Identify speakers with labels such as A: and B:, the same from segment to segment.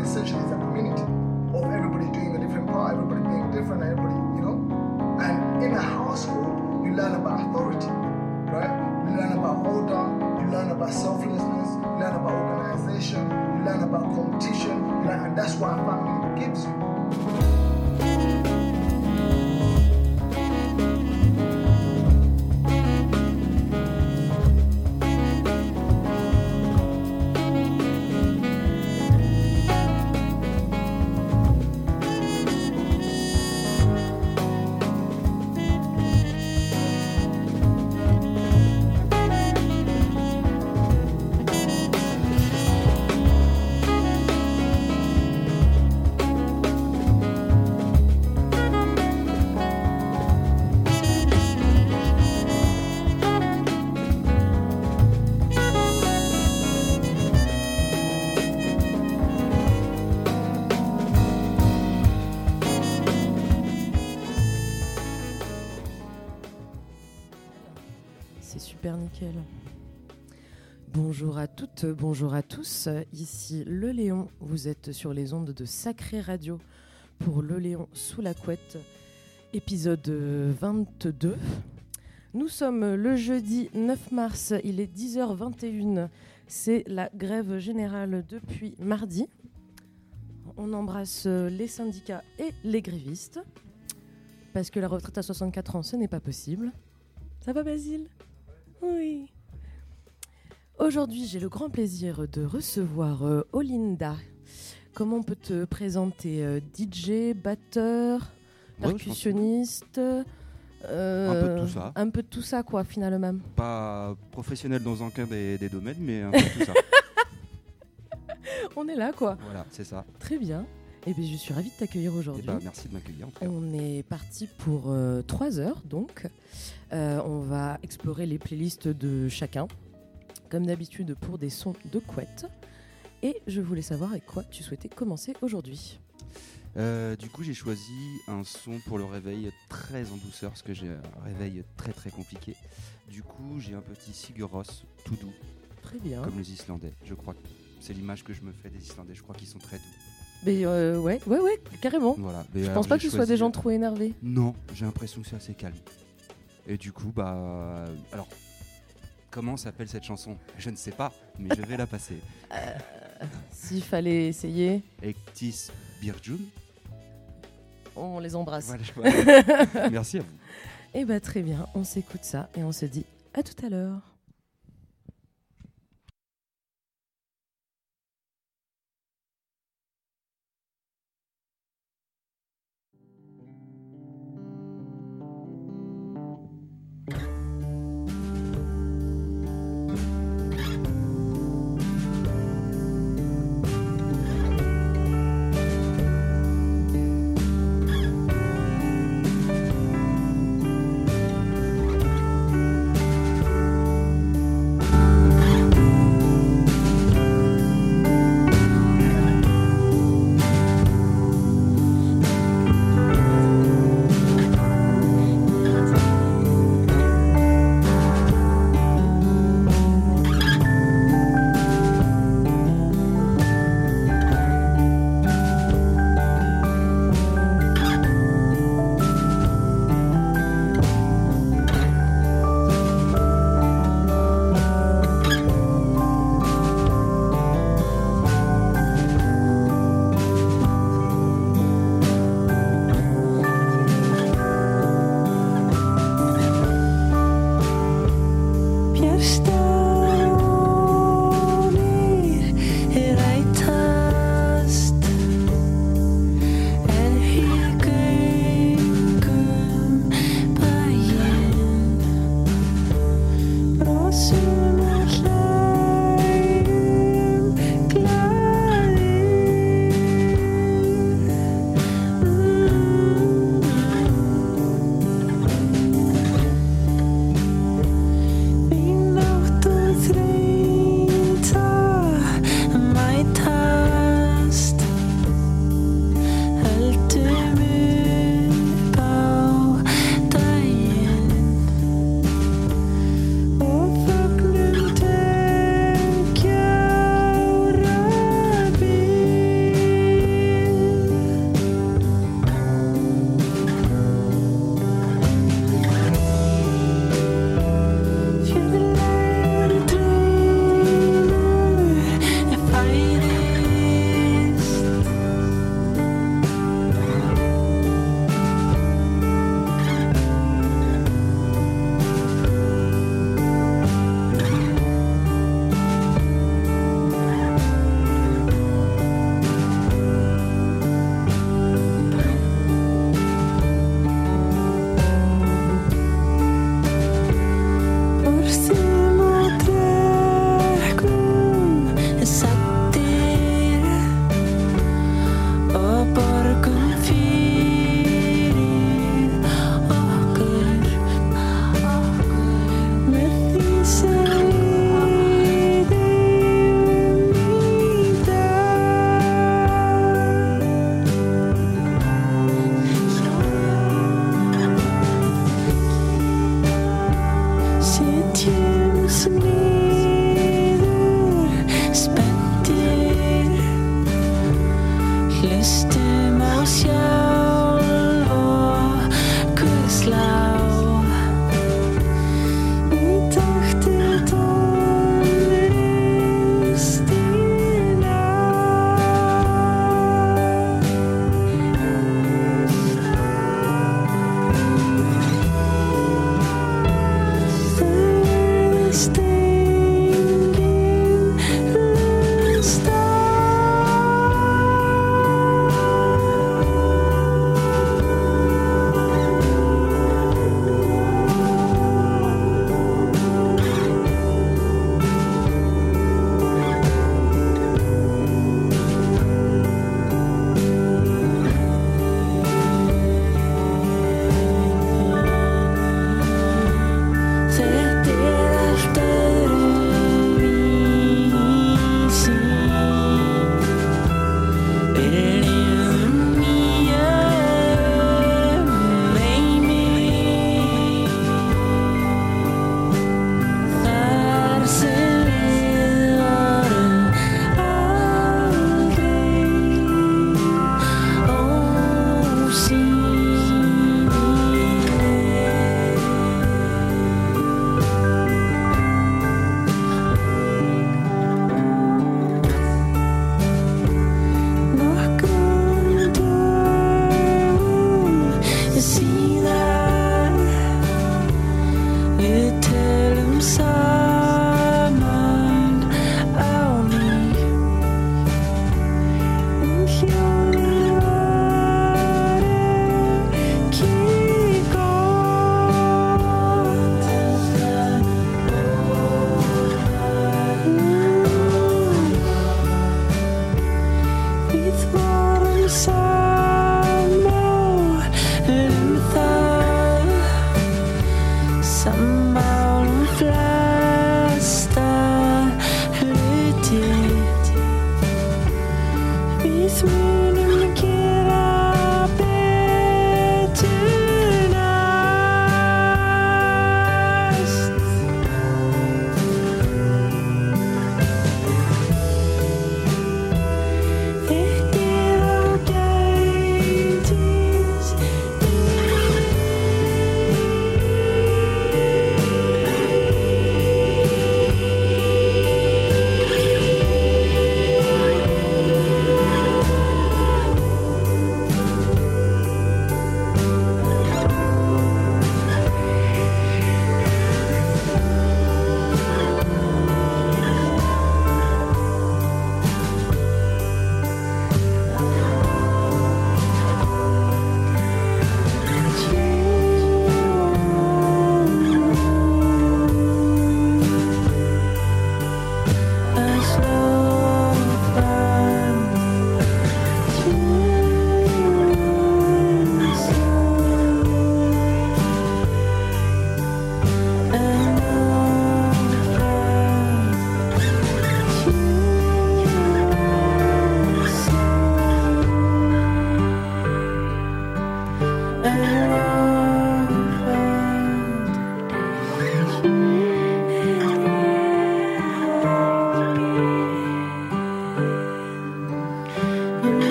A: essentially is a community of everybody doing a different part, everybody being different, everybody, you know. And in a household, you learn about authority, right? You learn about order, you learn about selflessness, you learn about organization, you learn about competition, learn, and that's what a family gives you.
B: Bonjour à toutes, bonjour à tous. Ici Le Léon. Vous êtes sur les ondes de Sacré Radio pour Le Léon sous la couette, épisode 22. Nous sommes le jeudi 9 mars, il est 10h21. C'est la grève générale depuis mardi. On embrasse les syndicats et les grévistes. Parce que la retraite à 64 ans, ce n'est pas possible. Ça va, Basile? Oui. Aujourd'hui, j'ai le grand plaisir de recevoir euh, Olinda. Comment on peut te présenter euh, DJ, batteur,
C: Ouais, je pense que-
B: percussionniste euh,
C: Un peu de tout ça.
B: Un peu de tout ça, quoi, finalement.
C: Pas professionnel dans aucun des, des domaines, mais un peu tout ça.
B: On est là, quoi.
C: voilà, c'est ça.
B: Très bien. Et bien, je suis ravie de t'accueillir
C: Et
B: aujourd'hui.
C: bah, merci de m'accueillir. en tout cas.
B: On est parti pour euh, trois heures, donc. Euh, on va explorer les playlists de chacun, comme d'habitude pour des sons de couette. Et je voulais savoir avec quoi tu souhaitais commencer aujourd'hui.
C: Euh, du coup, j'ai choisi un son pour le réveil très en douceur, parce que j'ai un réveil très très compliqué. Du coup, j'ai un petit Sigur Rós tout doux,
B: Très bien.
C: comme les Islandais. Je crois que c'est l'image que je me fais des Islandais. Je crois qu'ils sont très doux.
B: Mais euh, ouais, ouais, ouais, carrément.
C: Voilà. Mais
B: Je pense pas que ce soit des gens trop énervés.
C: Non, j'ai l'impression que c'est assez calme. Et du coup, bah. Alors, comment s'appelle cette chanson? Je ne sais pas, mais je vais la passer.
B: S'il fallait essayer,
C: Ectis Birjun.
B: on les embrasse.
C: Voilà, voilà. Merci à vous.
B: Et bah très bien, on s'écoute ça et on se dit à tout à l'heure.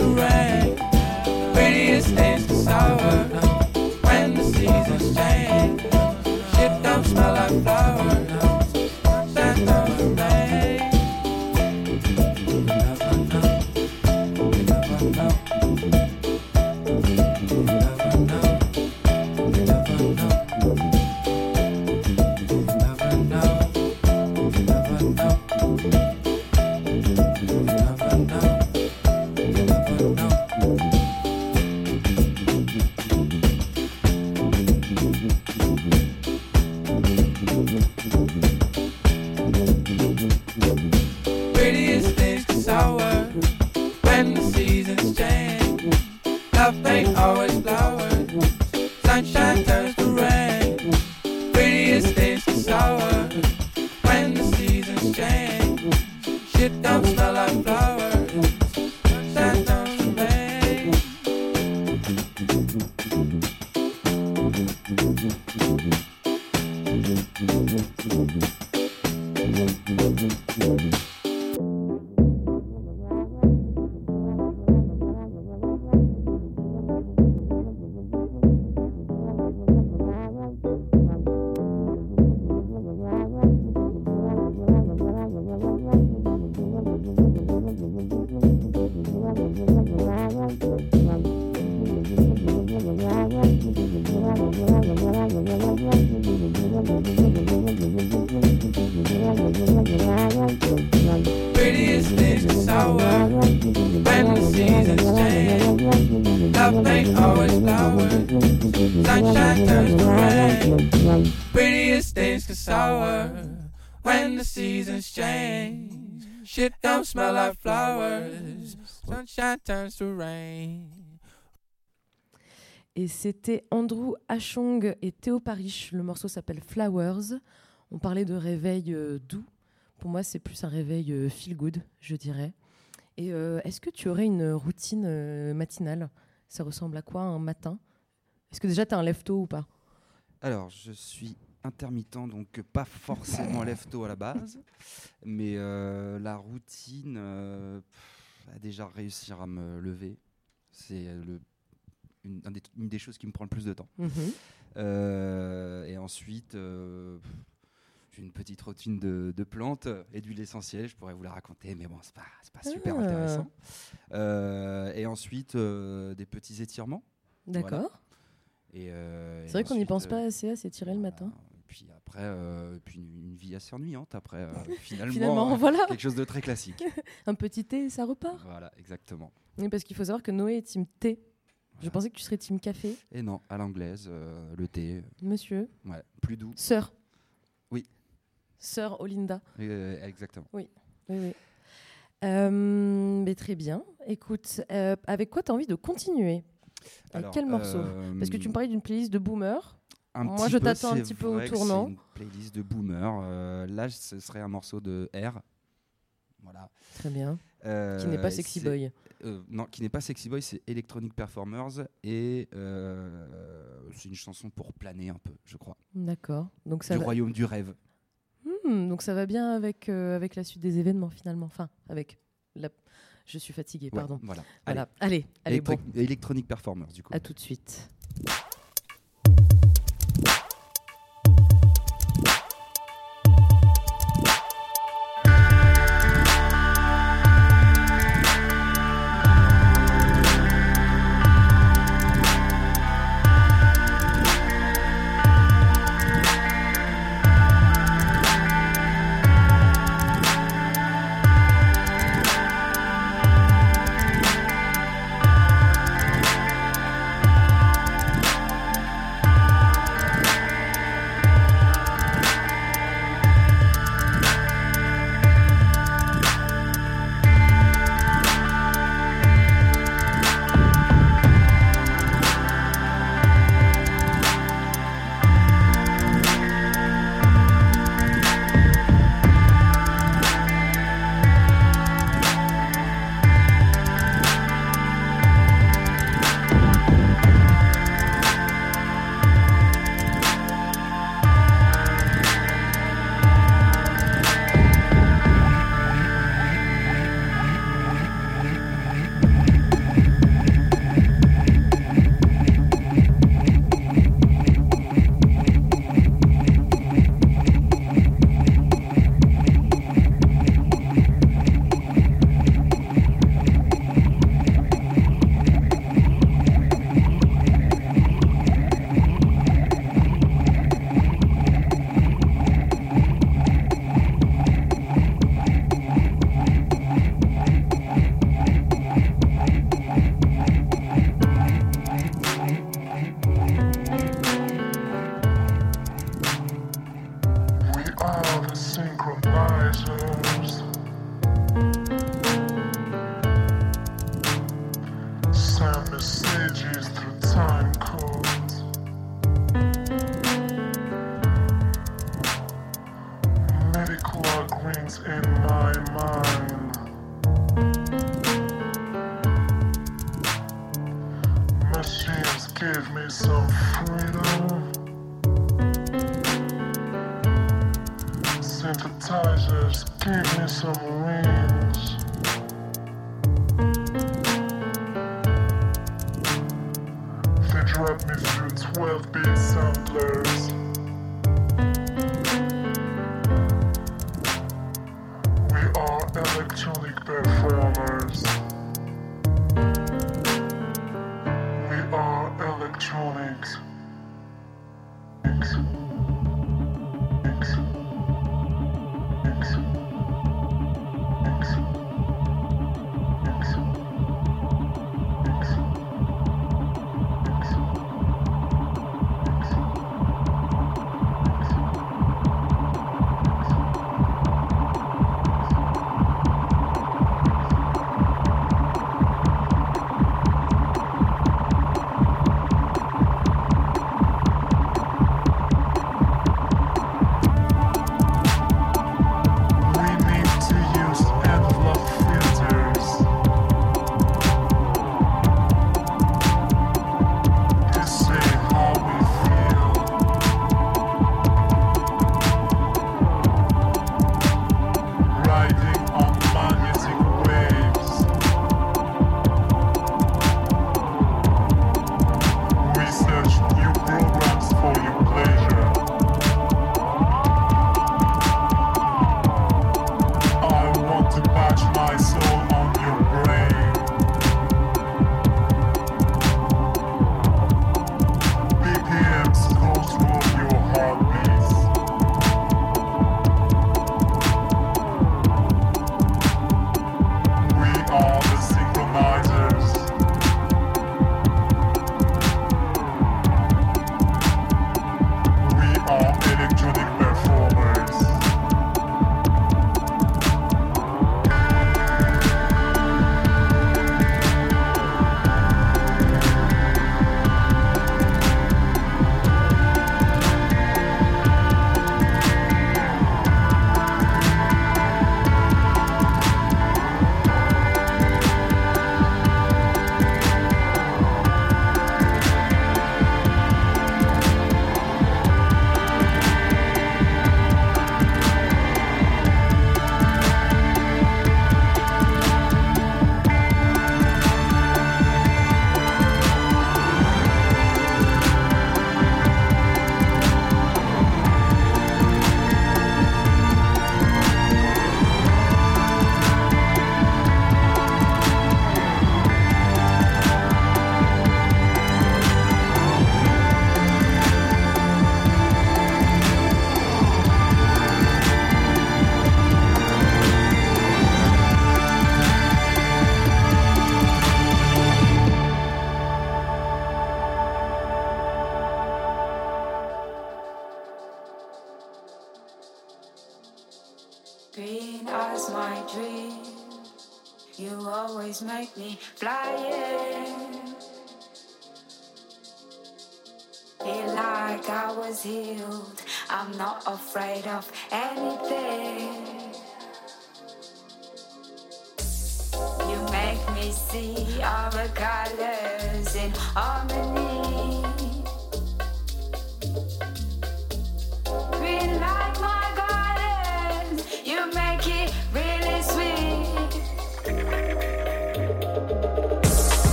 D: around. Sunshine turns to rain.
B: Et c'était Andrew Achong et Théo Parish. Le morceau s'appelle Flowers. On parlait de réveil euh, doux. Pour moi, c'est plus un réveil euh, feel good, je dirais. Et euh, est-ce que tu aurais une routine matinale? Ça ressemble à quoi un matin? Est-ce que déjà tu as un lève-tôt ou pas?
C: Alors, je suis intermittent, donc pas forcément lève-tôt à la base, mais euh, la routine, euh, pff, déjà réussir à me lever, c'est le- une, un des- une des choses qui me prend le plus de temps.
B: Mhm.
C: Euh, et ensuite, euh, j'ai une petite routine de, de plantes et d'huile essentielle. Je pourrais vous la raconter, mais bon, c'est pas, pas super
B: Ah.
C: intéressant. Euh, et ensuite, euh, des petits étirements.
B: D'accord.
C: Euh,
B: C'est vrai qu'on n'y pense
C: euh,
B: pas assez à s'étirer le matin.
C: Après, euh, puis une, une vie assez ennuyante. Après, euh, finalement,
B: Finalement,
C: euh,
B: voilà.
C: quelque chose de très classique.
B: Un petit thé, ça repart.
C: voilà, exactement.
B: Oui, parce qu'il faut savoir que Noé est team thé. Je pensais que tu serais team café.
C: Et non, à l'anglaise, euh, le thé,
B: Monsieur.
C: ouais, plus doux.
B: Sœur.
C: Oui.
B: Sœur Olinda.
C: Exactement.
B: Oui, oui. Euh, mais très bien. Écoute, avec quoi tu as envie de continuer? Avec
C: Alors,
B: quel morceau? Parce que tu me parlais d'une playlist de boomer.
C: Un
B: Moi, je t'attends un petit peu au tournant.
C: Une playlist de boomer. Euh, là, ce serait un morceau de R. Voilà.
B: Très bien. Qui
C: Euh,
B: n'est pas Sexy Boy.
C: euh, non, qui n'est pas Sexy Boy, c'est Electronic Performers et c'est une chanson pour planer un peu, je crois.
B: D'accord. Donc ça
C: du
B: va...
C: royaume du rêve.
B: Hmm, donc ça va bien avec, avec la suite des événements finalement. Enfin, avec la... Je suis fatiguée,
C: Ouais,
B: pardon.
C: voilà.
B: Voilà. Allez, allez,
C: Electri-
B: bon.
C: Electronic Performers, du coup.
B: À tout de suite.
E: bridges through
F: time.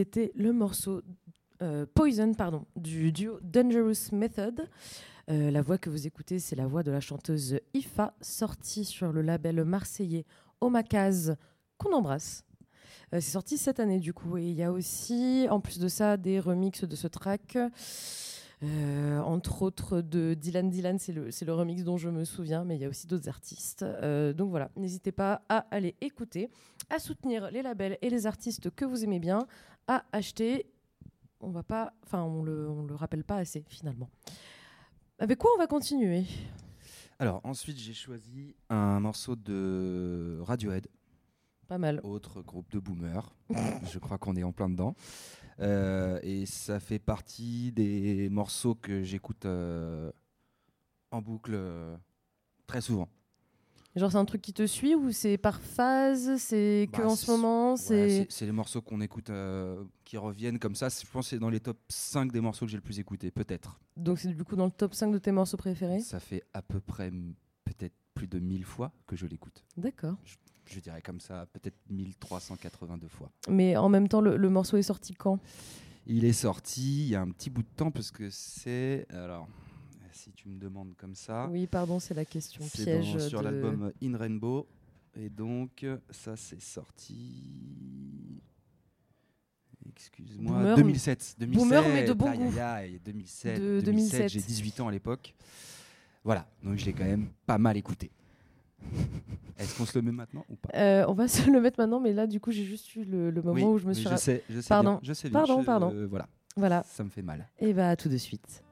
B: C'était le morceau euh, Poison pardon, du duo Dangerous Method. Euh, la voix que vous écoutez, c'est la voix de la chanteuse Ifa, sortie sur le label marseillais Omakaz, qu'on embrasse. Euh, c'est sorti cette année du coup. Et il y a aussi, en plus de ça, des remixes de ce track. Entre autres de Dylan Dylan, c'est le, le remix dont je me souviens, mais il y a aussi d'autres artistes. Donc voilà, n'hésitez pas à aller écouter, à soutenir les labels et les artistes que vous aimez bien, à acheter. On va pas, enfin on le, on le rappelle pas assez finalement. Avec quoi on va continuer?
C: Alors ensuite j'ai choisi un morceau de Radiohead,
B: Pas mal.
C: autre groupe de boomers. Je crois qu'on est en plein dedans. Euh, et ça fait partie des morceaux que j'écoute euh, en boucle euh, très souvent.
B: Genre c'est un truc qui te suit ou c'est par phase? C'est que
C: Bah,
B: en ce moment
C: Ouais,
B: C'est
C: c'est les morceaux qu'on écoute euh, qui reviennent comme ça. Je pense que c'est dans les top 5 des morceaux que j'ai le plus écouté, peut-être.
B: donc c'est du coup dans le top 5 de tes morceaux préférés?
C: Ça fait à peu près peut-être plus de 1000 fois que je l'écoute.
B: D'accord.
C: Je dirais comme ça, peut-être 1382 fois.
B: Mais en même temps, le, le morceau est sorti quand?
C: Il est sorti il y a un petit bout de temps parce que c'est. Alors, si tu me demandes comme ça,
B: Oui, pardon, c'est la question piège.
C: dans- sur
B: de-
C: l'album In Rainbow. Et donc, ça, c'est sorti. Excuse-moi,
B: Boomer,
C: 2007. 2007.
B: Boomer, mais de bon
C: aïe,
B: goût.
C: aïe, aïe, 2007,
B: De
C: 2007,
B: 2007.
C: J'ai 18 ans à l'époque. Voilà, donc je l'ai quand même pas mal écouté. Est-ce qu'on se le met maintenant ou pas?
B: Euh, on va se le mettre maintenant, mais là, du coup, j'ai juste eu le, le moment
C: Oui,
B: où je me suis.
C: je sais, je sais
B: Pardon,
C: bien, je sais bien,
B: pardon,
C: je-
B: pardon.
C: euh, voilà,
B: Voilà.
C: ça me fait mal.
B: Et bah, à tout de suite.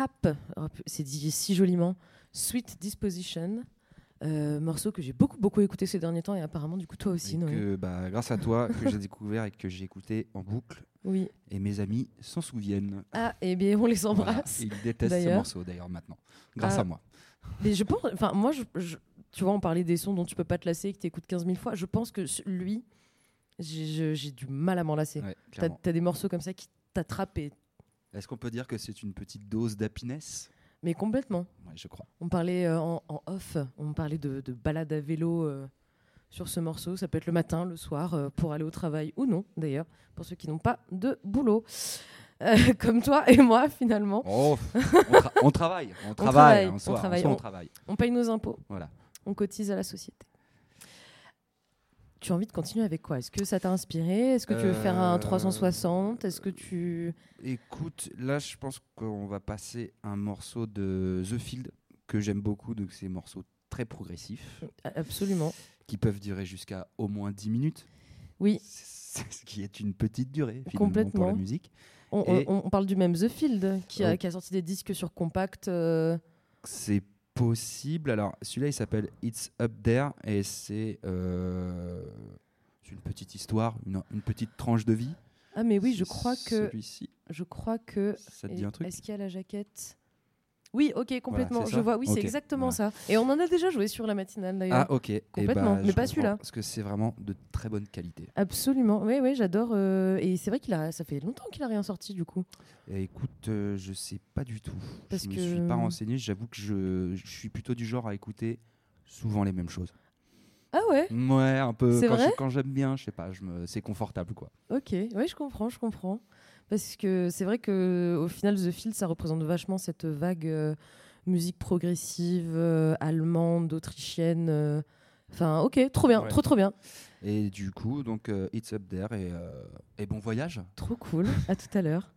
B: Trap, Oh, c'est dit si joliment, Sweet Disposition, euh, morceau que j'ai beaucoup beaucoup écouté ces derniers temps et apparemment du coup toi aussi
C: Et que, bah, grâce à toi, que j'ai découvert et que j'ai écouté en boucle.
B: Oui.
C: Et mes amis s'en souviennent.
B: Ah et bien on les
C: Voilà.
B: embrasse.
C: Et Ils détestent ce morceau d'ailleurs maintenant. Grâce
B: Ah.
C: à moi.
B: Mais je pense, enfin moi je, je- tu vois on parlait des sons dont tu peux pas te lasser que tu écoutes 15 000 fois. Je pense que lui j'ai du mal à m'en lasser.
C: Ouais,
B: T'as
C: clairement.
B: as des morceaux comme ça qui t'attrapent et-
C: Est-ce qu'on peut dire que c'est une petite dose d'happiness?
B: Mais complètement.
C: Ouais, je crois.
B: On parlait euh, en, en off, on parlait de, de balade à vélo euh, sur ce morceau. Ça peut être le matin, le soir, euh, pour aller au travail ou non, d'ailleurs, pour ceux qui n'ont pas de boulot. Comme toi et moi, finalement.
C: Oh, on, tra- on travaille, on travaille,
B: travaille,
C: en
B: on travaille,
C: on
B: on-
C: travaille.
B: On paye nos impôts,
C: Voilà.
B: on cotise à la société. Tu as envie de continuer avec quoi? Est-ce que ça t'a inspiré? Est-ce que tu veux faire un
C: Euh,
B: 360 Est-ce que tu...
C: Écoute, là, je pense qu'on va passer un morceau de The Field que j'aime beaucoup, donc c'est morceaux très progressifs
B: Absolument.
C: qui peuvent durer jusqu'à au moins 10 minutes.
B: Oui.
C: Ce qui est une petite durée
B: Complètement.
C: pour la musique.
B: On,
C: Et-
B: on- on parle du même The Field qui a,
C: Oh.
B: qui a sorti des disques sur compact. euh,
C: C'est possible. Alors, celui-là, il s'appelle It's Up There et c'est euh, c'est une petite histoire, une, une petite tranche de vie.
B: Ah mais oui, je crois que
C: Celui-ci,
B: je crois que
C: ça te dit un truc?
B: Est-ce qu'il y a la jaquette? Oui, ok, complètement. je vois, oui, c'est exactement
C: voilà.
B: ça. Et on en a déjà joué sur la matinale d'ailleurs.
C: Ah, ok. Eh
B: Complètement,
C: bah,
B: mais pas celui-là.
C: Parce que c'est vraiment de très bonne qualité.
B: Absolument, oui, oui, j'adore. euh, et c'est vrai qu'il a, ça fait longtemps qu'il a rien sorti du coup.
C: Et écoute, euh, je sais pas du tout.
B: Parce
C: je me
B: que-
C: suis pas renseigné. J'avoue que je, je suis plutôt du genre à écouter souvent les mêmes choses.
B: Ah ouais,
C: Ouais, un peu. Quand,
B: vrai?
C: je- quand j'aime bien, je sais pas, je me, c'est confortable quoi.
B: ok, oui, je comprends, je comprends. Parce que c'est vrai que au final, The Field, ça représente vachement cette vague euh, musique progressive euh, allemande, autrichienne. euh, Enfin, ok, trop bien,
C: Ouais.
B: trop trop bien,
C: Et du coup, donc euh, It's Up There et, euh, et bon voyage.
B: trop cool. à tout à l'heure.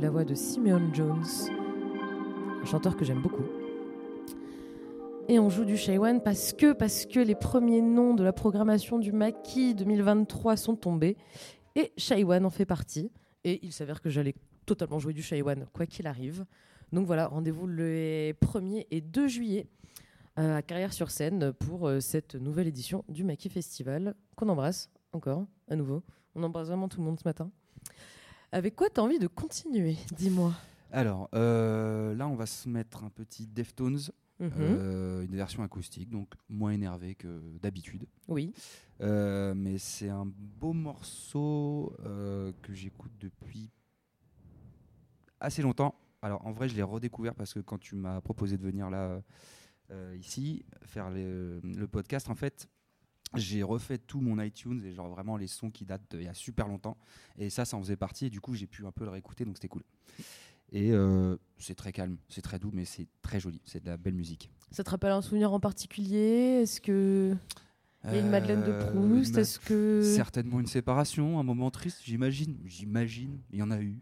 B: La voix de Simeon Jones, un chanteur que j'aime beaucoup. Et on joue du One parce que, parce que les premiers noms de la programmation du Maki 2023 sont tombés et One en fait partie. Et il s'avère que j'allais totalement jouer du One quoi qu'il arrive. Donc voilà, rendez-vous le 1er et 2 juillet euh, à Carrière sur scène pour euh, cette nouvelle édition du Maki Festival qu'on embrasse encore à nouveau. On embrasse vraiment tout le monde ce matin. Avec quoi tu as envie de continuer Dis-moi?
C: Alors, euh, là, on va se mettre un petit Deftones,
B: Mhm.
C: euh, une version acoustique, donc moins énervé que d'habitude.
B: Oui.
C: Euh, mais c'est un beau morceau euh, que j'écoute depuis assez longtemps. alors en vrai, je l'ai redécouvert parce que quand tu m'as proposé de venir là, ici, faire les- le podcast, en fait, j'ai refait tout mon iTunes et genre vraiment les sons qui datent d'il y a super longtemps. Et ça, ça en faisait partie. Et du coup, j'ai pu un peu le réécouter, donc c'était cool. Et euh, c'est très calme, c'est très doux, mais c'est très joli. C'est de la belle musique.
B: Ça te rappelle un souvenir en particulier? Est-ce que il y a une Madeleine de
C: Euh,
B: Proust Est-ce que
C: Certainement une séparation, un moment triste, j'imagine. J'imagine, il y en a eu.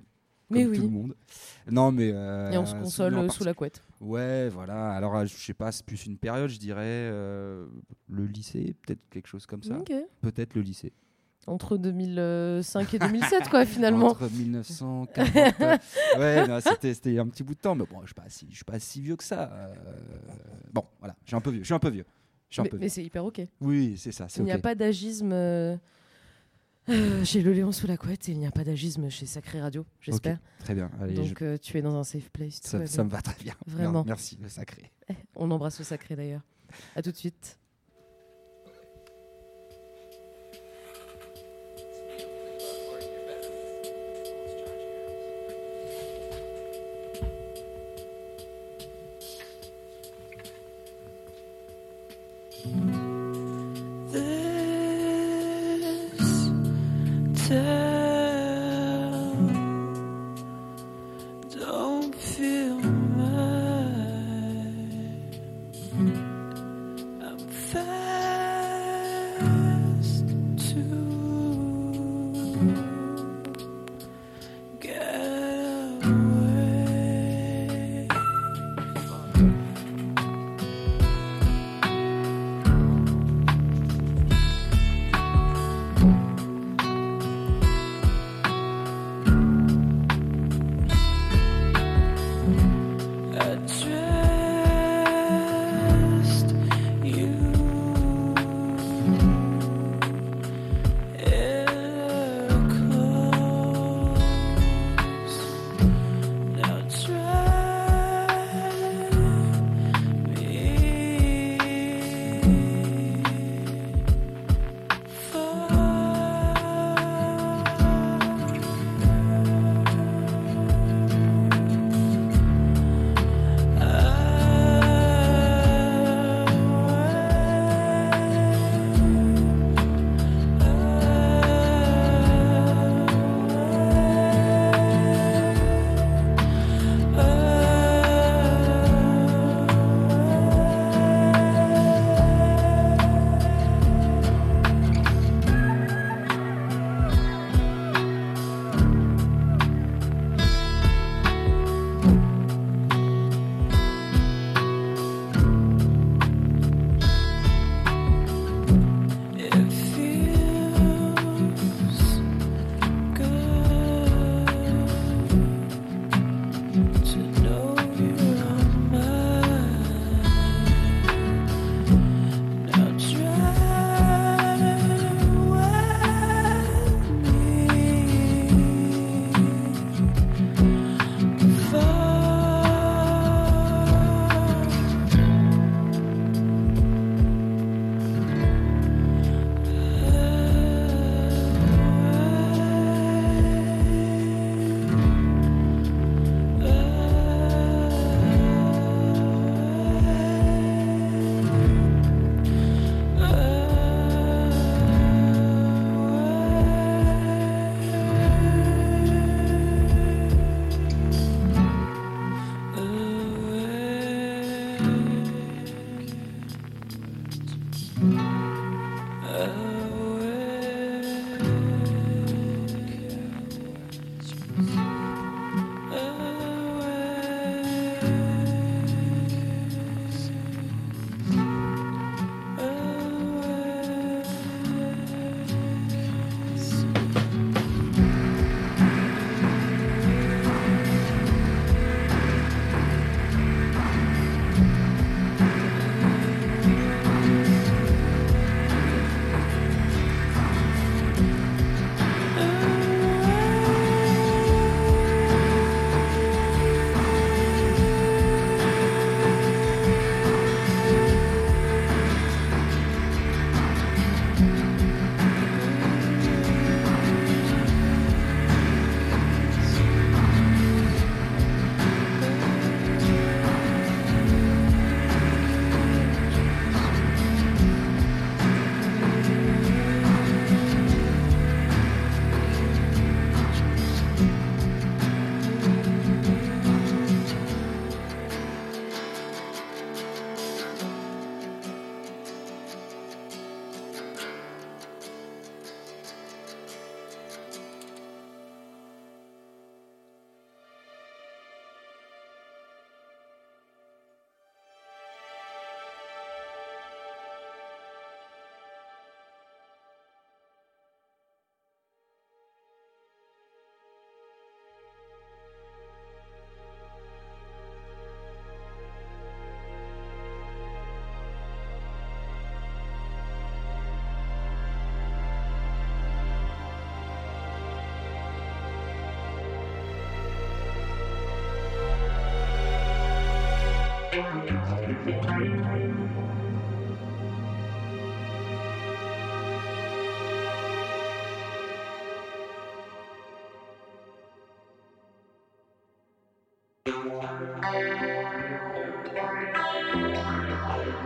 B: Mais
C: comme tout
B: oui.
C: le monde. Non, mais. euh,
B: Et on se console euh, sous la couette.
C: Ouais, voilà. Alors, euh, je sais pas, c'est plus une période, je dirais. euh, le lycée, peut-être quelque chose comme ça.
B: Ok.
C: Peut-être le lycée.
B: Entre 2005 et 2007, quoi, finalement.
C: Entre 1940. euh, ouais, c'était un petit bout de temps, mais bon, je suis pas si, je suis pas si vieux que ça. bon, voilà, je suis un peu vieux. Je suis un peu vieux. Un
B: Mais, c'est hyper ok.
C: Oui, c'est ça,
B: Il n'y a pas d'agisme euh, chez le Léon sous la couette et il n'y a pas d'agisme chez Sacré Radio, j'espère.
C: Très bien. Allez,
B: Donc euh, tu es dans un safe place.
C: ça, ça me va très bien.
B: Vraiment.
C: Merci, le sacré.
B: On embrasse le Sacré d'ailleurs. À tout de suite.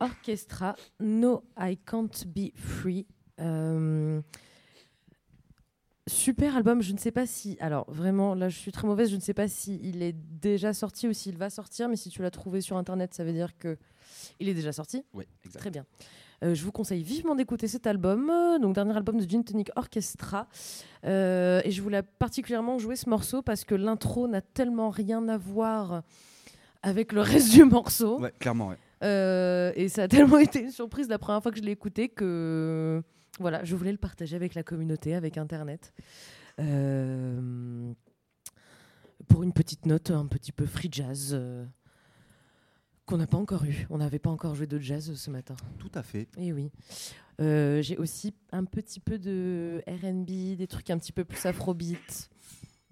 B: Orchestra, No I Can't Be Free. Euh, super album, je ne sais pas si... Alors vraiment, là je suis très mauvaise, je ne sais pas s'il est déjà sorti ou s'il va sortir, mais si tu l'as trouvé sur Internet, ça veut dire que il est déjà sorti.
C: Oui, exact.
B: Très bien. Euh, je vous conseille vivement d'écouter cet album, euh, donc dernier album de Gin Tonic Orchestra. Euh, et je voulais particulièrement jouer ce morceau parce que l'intro n'a tellement rien à voir avec le reste du morceau.
C: Ouais, clairement, ouais.
B: Euh, et ça a tellement été une surprise la première fois que je l'ai écouté que voilà, je voulais le partager avec la communauté, avec Internet. Euh, pour une petite note un petit peu free jazz euh, qu'on n'a pas encore eu. On n'avait pas encore joué de jazz ce matin.
C: Tout à fait.
B: Et oui. Euh, J'ai aussi un petit peu de RB, des trucs un petit peu plus afrobeat.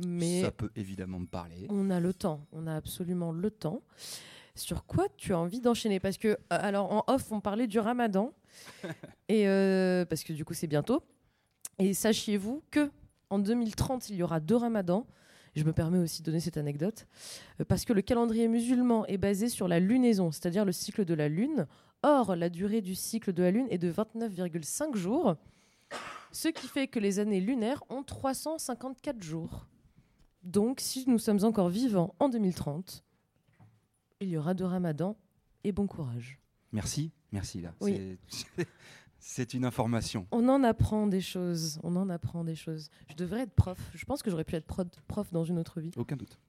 B: Mais
C: Ça peut évidemment me parler.
B: on a le temps, on a absolument le temps. Sur quoi tu as envie d'enchaîner? Parce que, euh, alors en off, on parlait du ramadan, et euh, parce que du coup c'est bientôt. Et sachiez-vous que en 2030, il y aura deux ramadans. Je me permets aussi de donner cette anecdote, euh, parce que le calendrier musulman est basé sur la lunaison, c'est-à-dire le cycle de la lune. Or, la durée du cycle de la lune est de 29,5 jours, ce qui fait que les années lunaires ont 354 jours. Donc, si nous sommes encore vivants en 2030, il y aura de Ramadan et bon courage.
C: Merci, merci là.
B: Oui.
C: C'est- une information.
B: On en apprend des choses, on en apprend des choses. Je devrais être prof. Je pense que j'aurais pu être pro- prof dans une autre vie.
C: Aucun doute.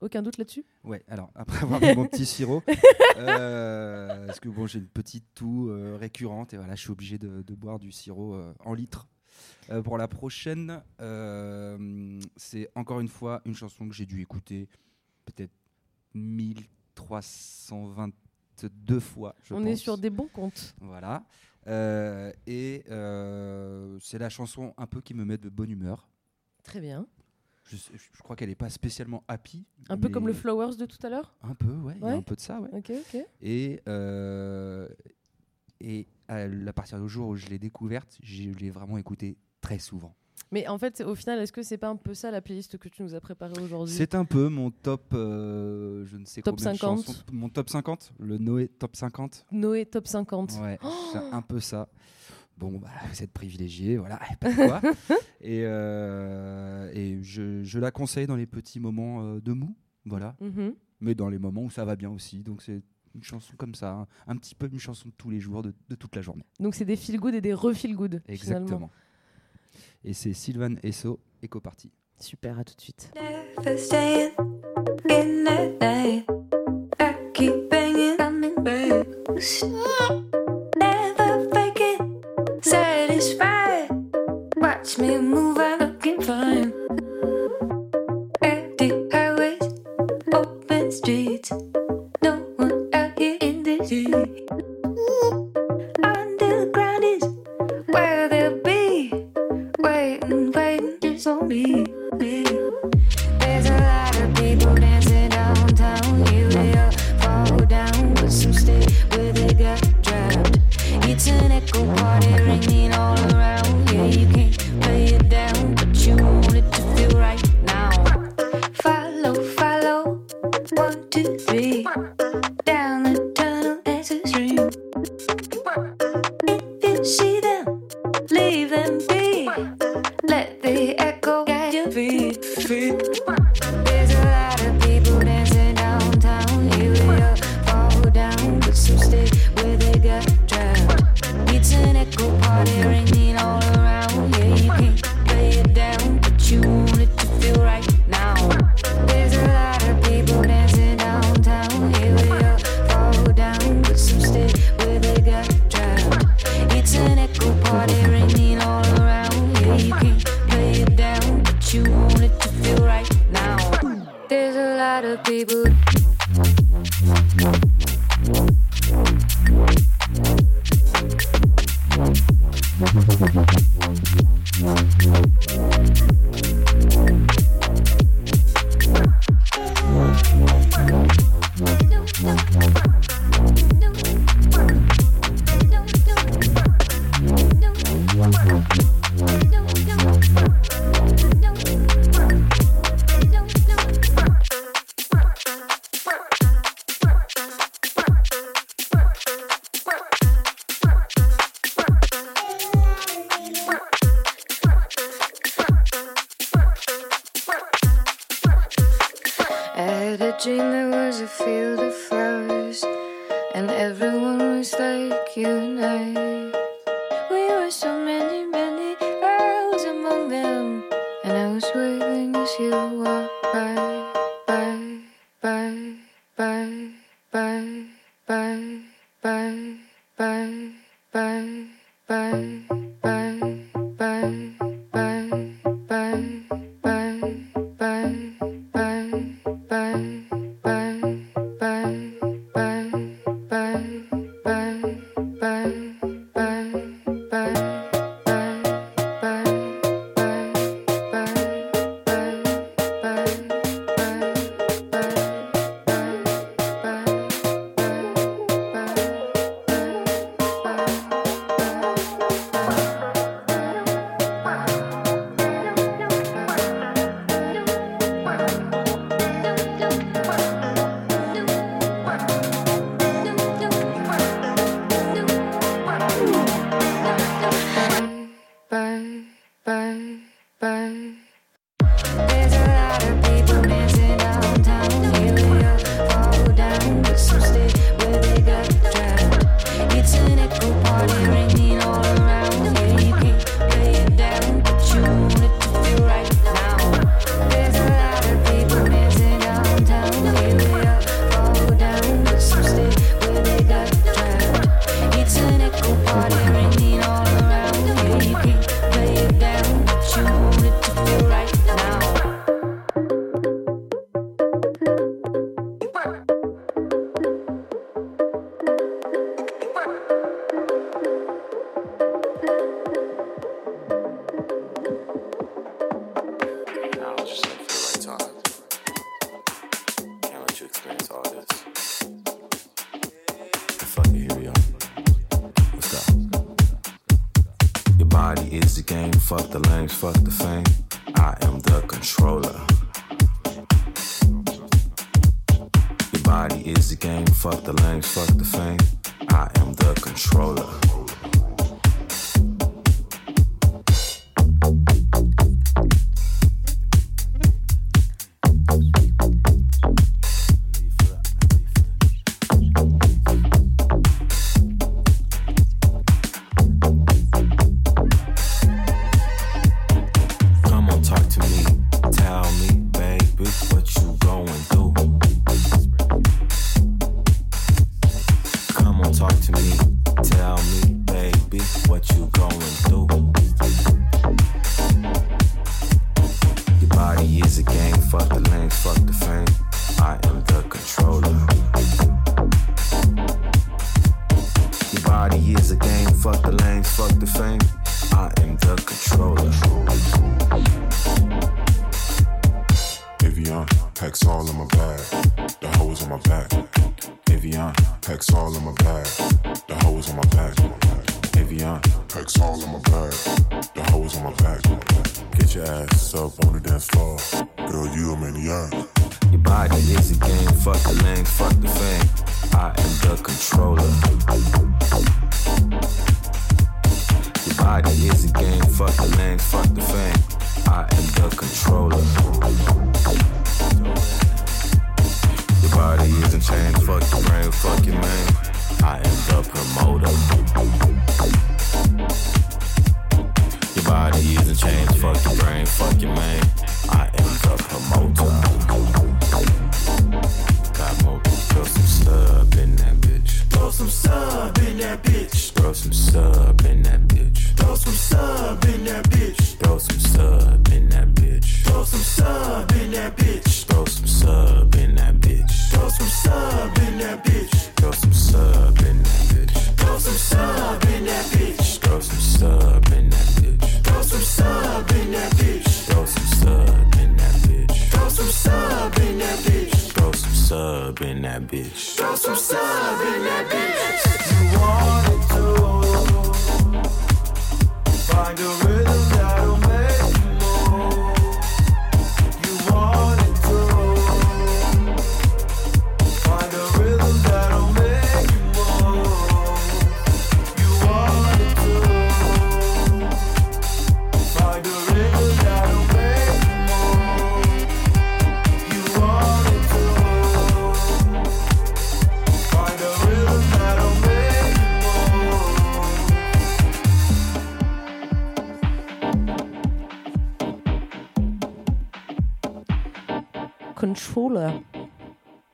B: Aucun doute là-dessus?
C: Ouais, alors après avoir bu mon petit sirop, euh, parce que bon, j'ai une petite toux euh, récurrente et voilà, je suis obligé de, de boire du sirop euh, en litres. Euh, pour la prochaine, euh, c'est encore une fois une chanson que j'ai dû écouter peut-être 1322 fois. je
B: On est sur des bons comptes.
C: Voilà. Euh, et euh, c'est la chanson un peu qui me met de bonne humeur.
B: Très bien.
C: Je, sais- je crois qu'elle n'est pas spécialement happy.
B: Un peu comme le
C: mais-
B: Flowers de tout à l'heure?
C: Un peu, ouais. Il y
B: Ouais.
C: a un peu de ça, ouais.
B: Ok, ok.
C: Et, euh, et à, à partir du jour où je l'ai découverte, je l'ai vraiment écoutée très souvent.
B: Mais en fait, au final, est-ce que c'est pas un peu ça la playlist que tu nous as préparée aujourd'hui?
C: C'est un peu mon top, euh, je ne sais
B: Top
C: combien de
B: 50.
C: chansons. Mon top 50, le Noé top 50.
B: Noé Top 50.
C: Ouais, c'est un peu ça. Bon, bah, vous êtes privilégié, voilà, pas de quoi. et euh, et je, je la conseille dans les petits moments euh, de mou, voilà,
B: Mhm.
C: mais dans les moments où ça va bien aussi. Donc c'est une chanson comme ça, un, un petit peu une chanson de tous les jours, de, de toute la journée.
B: Donc c'est des feel good et des refeel good.
C: Exactement.
B: Finalement.
C: Et c'est Sylvain Esso, Eco Party.
B: Super, à tout de suite.
G: Never staying in that lane. I keep banging, coming back. Never faking, satisfied. Watch me move,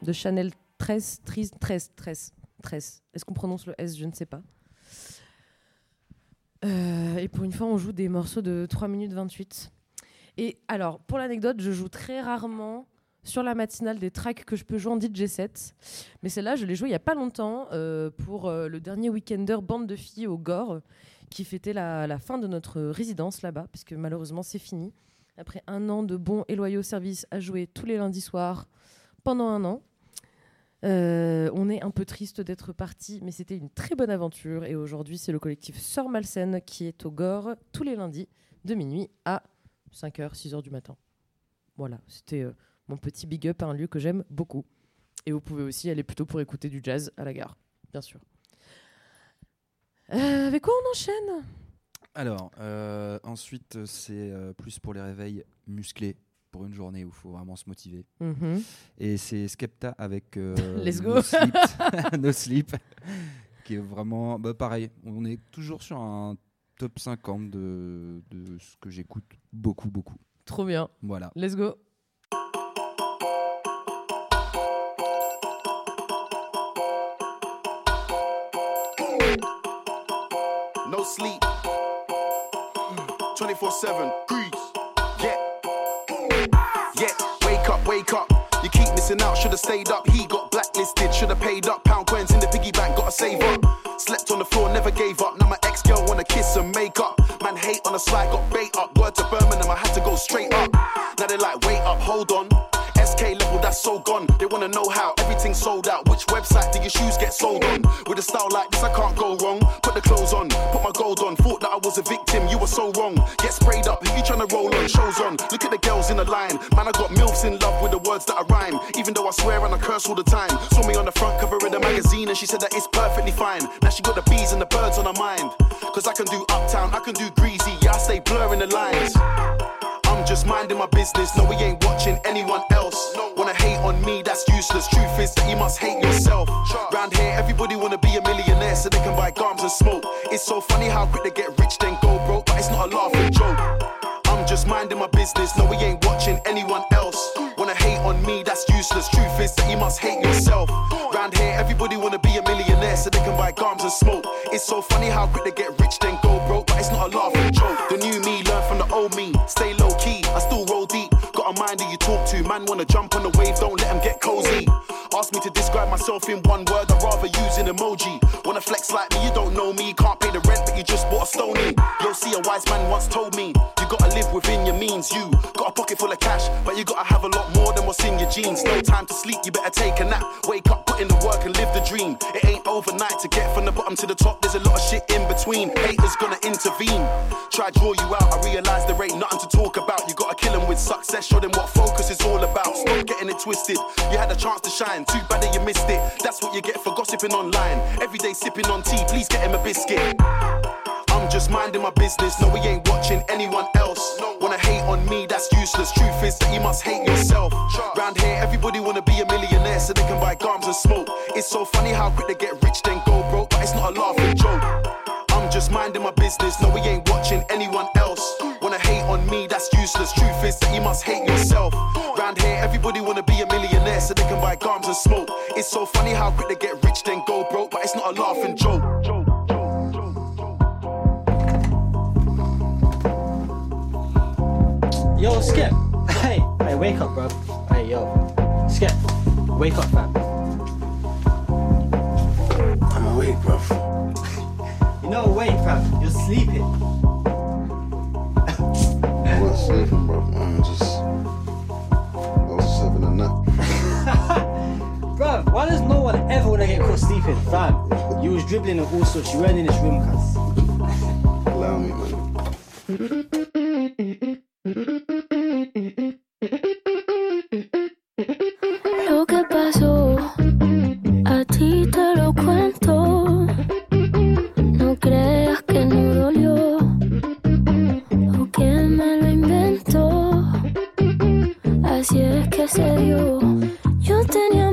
B: de Chanel 13, 13, 13, 13. 13. Est-ce qu'on prononce le S Je ne sais pas. Euh, et pour une fois, on joue des morceaux de 3 minutes 28. Et alors, pour l'anecdote, je joue très rarement sur la matinale des tracks que je peux jouer en DJ set. Mais celle-là, je l'ai jouée il n'y a pas longtemps euh, pour euh, le dernier weekender Bande de filles au Gore qui fêtait la, la fin de notre résidence là-bas, puisque malheureusement c'est fini. Après un an de bons et loyaux services à jouer tous les lundis soirs pendant un an. Euh, on est un peu triste d'être parti, mais c'était une très bonne aventure. Et aujourd'hui, c'est le collectif Sœur Malsaine qui est au Gore tous les lundis de minuit à 5h, 6h du matin. Voilà, c'était euh, mon petit big up à un lieu que j'aime beaucoup. Et vous pouvez aussi aller plutôt pour écouter du jazz à la gare, bien sûr. Euh, avec quoi on enchaîne?
C: Alors, ensuite, c'est plus pour les réveils musclés, pour une journée où il faut vraiment se motiver.
B: Mhm.
C: Et c'est Skepta avec euh,
B: Let's go.
C: No Sleep, No Sleep, qui est vraiment bah, pareil. On est toujours sur un top 50 de, de ce que j'écoute beaucoup, beaucoup.
B: Trop bien.
C: Voilà.
B: Let's go.
H: No sleep. 24 You keep missing out, should've stayed up. He got blacklisted, should've paid up. Pound coins in the piggy bank, gotta save up. Slept on the floor, never gave up. Now my ex girl wanna kiss and make up. Man hate on the slide, got bait up. Word to Birmingham, I had to go straight up. Now they like, wait up, hold on. SK level, that's so gone. They wanna know how everything's sold out. Which website do your shoes get sold on? With a style like this, I can't go wrong. Put the clothes on, put my gold on. Thought that I was a victim, you were so wrong. Get sprayed up, who you tryna roll on? Shows on. Look at the girls in the line. Words that I rhyme. Even though I swear and I curse all the time. Saw me on the front cover of the magazine and she said that it's perfectly fine. Now she got the bees and the birds on her mind. Cause I can do uptown, I can do greasy. Yeah, I stay blurring the lines. I'm just minding my business. No, we ain't watching anyone else. Wanna hate on me, that's useless. Truth is that you must hate yourself. Round here, everybody wanna be a millionaire so they can buy gums and smoke. It's so funny how quick they get rich, then go broke, but it's not a laughing joke. I'm just minding my business. No, we ain't watching anyone else. That's useless. Truth is that you must hate yourself. Round here, everybody wanna be a millionaire so they can buy gums and smoke. It's so funny how quick they get rich, then go broke, but it's not a laughing joke. The new me learn from the old me. Stay low key, I still roll deep. Got a mind that you talk to. Man wanna jump on the wave, don't let them get cozy. Ask me to describe myself in one word, I'd rather use an emoji. Wanna flex like me, you don't know me. Can't pay the rent, but you just bought a stony. Yo, see, a wise man once told me, you gotta live within your means. You got a pocket full of cash, but you gotta have a what's in your jeans. No time to sleep, you better take a nap. Wake up, put in the work and live the dream. It ain't overnight to get from the bottom to the top. There's a lot of shit in between. Haters gonna intervene. Try draw you out. I realize there ain't nothing to talk about. You gotta kill 'em with success. Show them what focus is all about. Stop getting it twisted. You had a chance to shine. Too bad that you missed it. That's what you get for gossiping online. Every day sipping on tea. Please get him a biscuit. Just minding my business. No, we ain't watching anyone else. Wanna hate on me, that's useless. Truth is that you must hate yourself. Round here, everybody wanna be a millionaire so they can buy gums and smoke. It's so funny how quick they get rich, then go broke, but it's not a laughing joke. I'm just minding my business. No, we ain't watching anyone else. Wanna hate on me, that's useless. Truth is that you must hate yourself. Round here, everybody wanna be a millionaire so they can buy gums and smoke. It's so funny how quick they get rich, then go broke, but it's not a laughing joke.
I: Yo, Skip. Hey, hey, wake up, bro. Hey, yo. Skip, wake up, fam.
H: I'm awake, bro.
I: You know, wait, fam. You're sleeping.
J: I was sleeping, bro. I'm just. I was just having a nap.
I: Bruv, why does no one ever wanna get caught sleeping, fam? You was dribbling and all sorts. You weren't in this room, cuz.
J: Allow me, man.
G: Lo que pasó, a ti te lo cuento. No creas que no dolió o que me lo inventó. Así es que se dio. Yo tenía a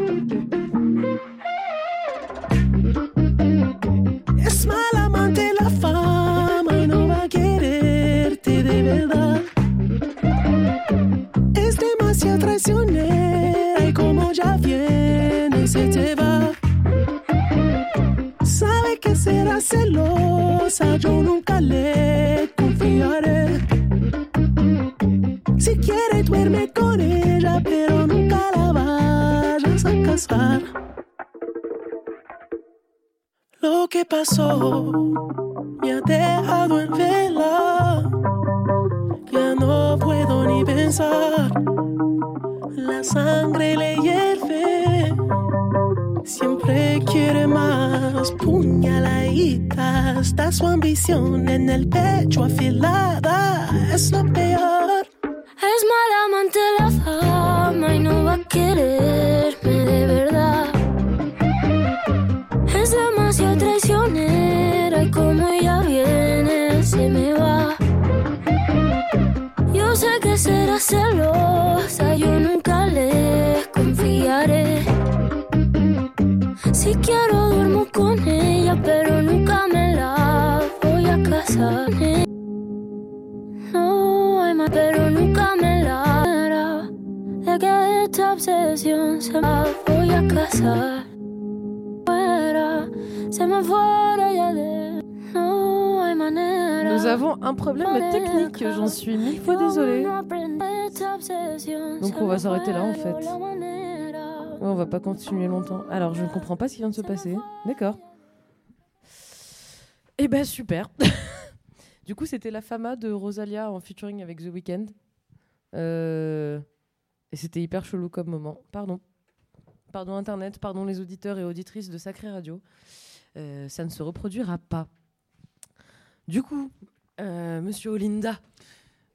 K: Lo que pasó me ha dejado en vela. Ya no puedo ni pensar. La sangre le hierve. Siempre quiere más puñaladita. Está su ambición en el pecho afilada.
L: Se me voy a casar. Fuera, se me fuera ya de. No hay manera.
B: Nous avons un problème technique, j'en suis mille fois désolée. Donc on va s'arrêter là en fait. Ouais, on va pas continuer longtemps. Alors je ne comprends pas ce qui vient de se passer. D'accord. Eh ben super. du coup c'était la fama de Rosalia en featuring avec The Weeknd. Euh, Et c'était hyper chelou comme moment. Pardon. Pardon Internet, pardon les auditeurs et auditrices de Sacré Radio. Euh, ça ne se reproduira pas. Du coup, euh, Monsieur Olinda.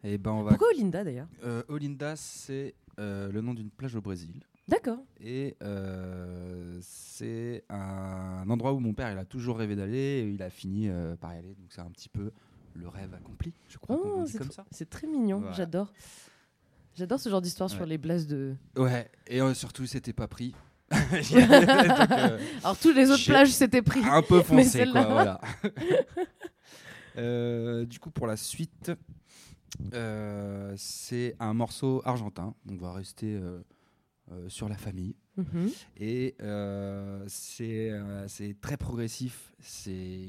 C: Et ben on va.
B: Pourquoi Olinda d'ailleurs?
C: Euh, Olinda, c'est le nom d'une plage au Brésil.
B: D'accord.
C: Et c'est un endroit où mon père il a toujours rêvé d'aller. et Il a fini par y aller. Donc c'est un petit peu le rêve accompli. Je crois
B: Oh, c'est
C: comme ça.
B: C'est très mignon,
C: Voilà.
B: j'adore. J'adore ce genre d'histoire sur les blases de.
C: Ouais. Et euh, surtout, c'était pas pris. Euh,
B: Alors, toutes les autres plages, c'était pris.
C: Un peu foncé, quoi. Voilà. Euh, du coup, pour la suite, euh, c'est un morceau argentin. On va rester sur la famille.
B: Mhm.
C: Et c'est très progressif. C'est,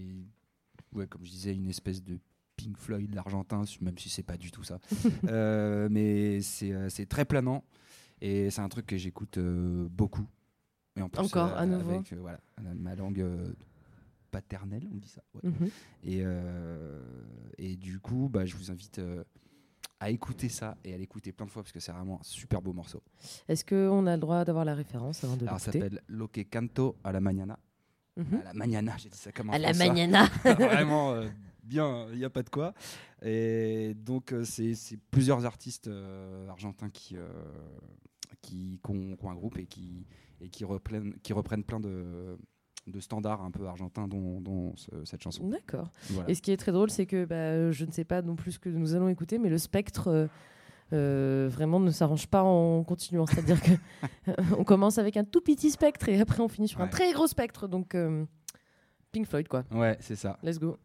C: ouais, comme je disais, une espèce de Pink Floyd l'argentin, même si c'est pas du tout ça. Mais c'est c'est très planant. Et c'est un truc que j'écoute euh, beaucoup. Et en plus,
B: Encore, à nouveau.
C: Avec euh, voilà, ma langue euh, paternelle, on dit ça. ouais.
B: Mhm.
C: et, euh, et du coup, bah, je vous invite euh, à écouter ça et à l'écouter plein de fois parce que c'est vraiment un super beau morceau.
B: Est-ce qu'on a le droit d'avoir la référence avant de
C: Alors, ça s'appelle Lo que canto a la mañana.
B: Mhm.
C: À la mañana, j'ai dit ça comme un
B: À la
C: Français.
B: mañana.
C: Vraiment euh, bien, il n'y a pas de quoi. Et donc, euh, c'est plusieurs artistes euh, argentins qui, euh, qui, qui ont, qui ont un groupe et qui, et qui, reprennent, qui reprennent plein de, de standards un peu argentins, dont, dont ce- cette chanson.
B: D'accord.
C: Voilà.
B: Et ce qui est très drôle, c'est que bah, je ne sais pas non plus ce que nous allons écouter, mais le spectre euh, euh, vraiment ne s'arrange pas en continuant. C'est-à-dire que on commence avec un tout petit spectre et après on finit sur un très gros spectre. Donc euh, Pink Floyd, quoi.
C: Ouais, c'est ça.
B: Let's go.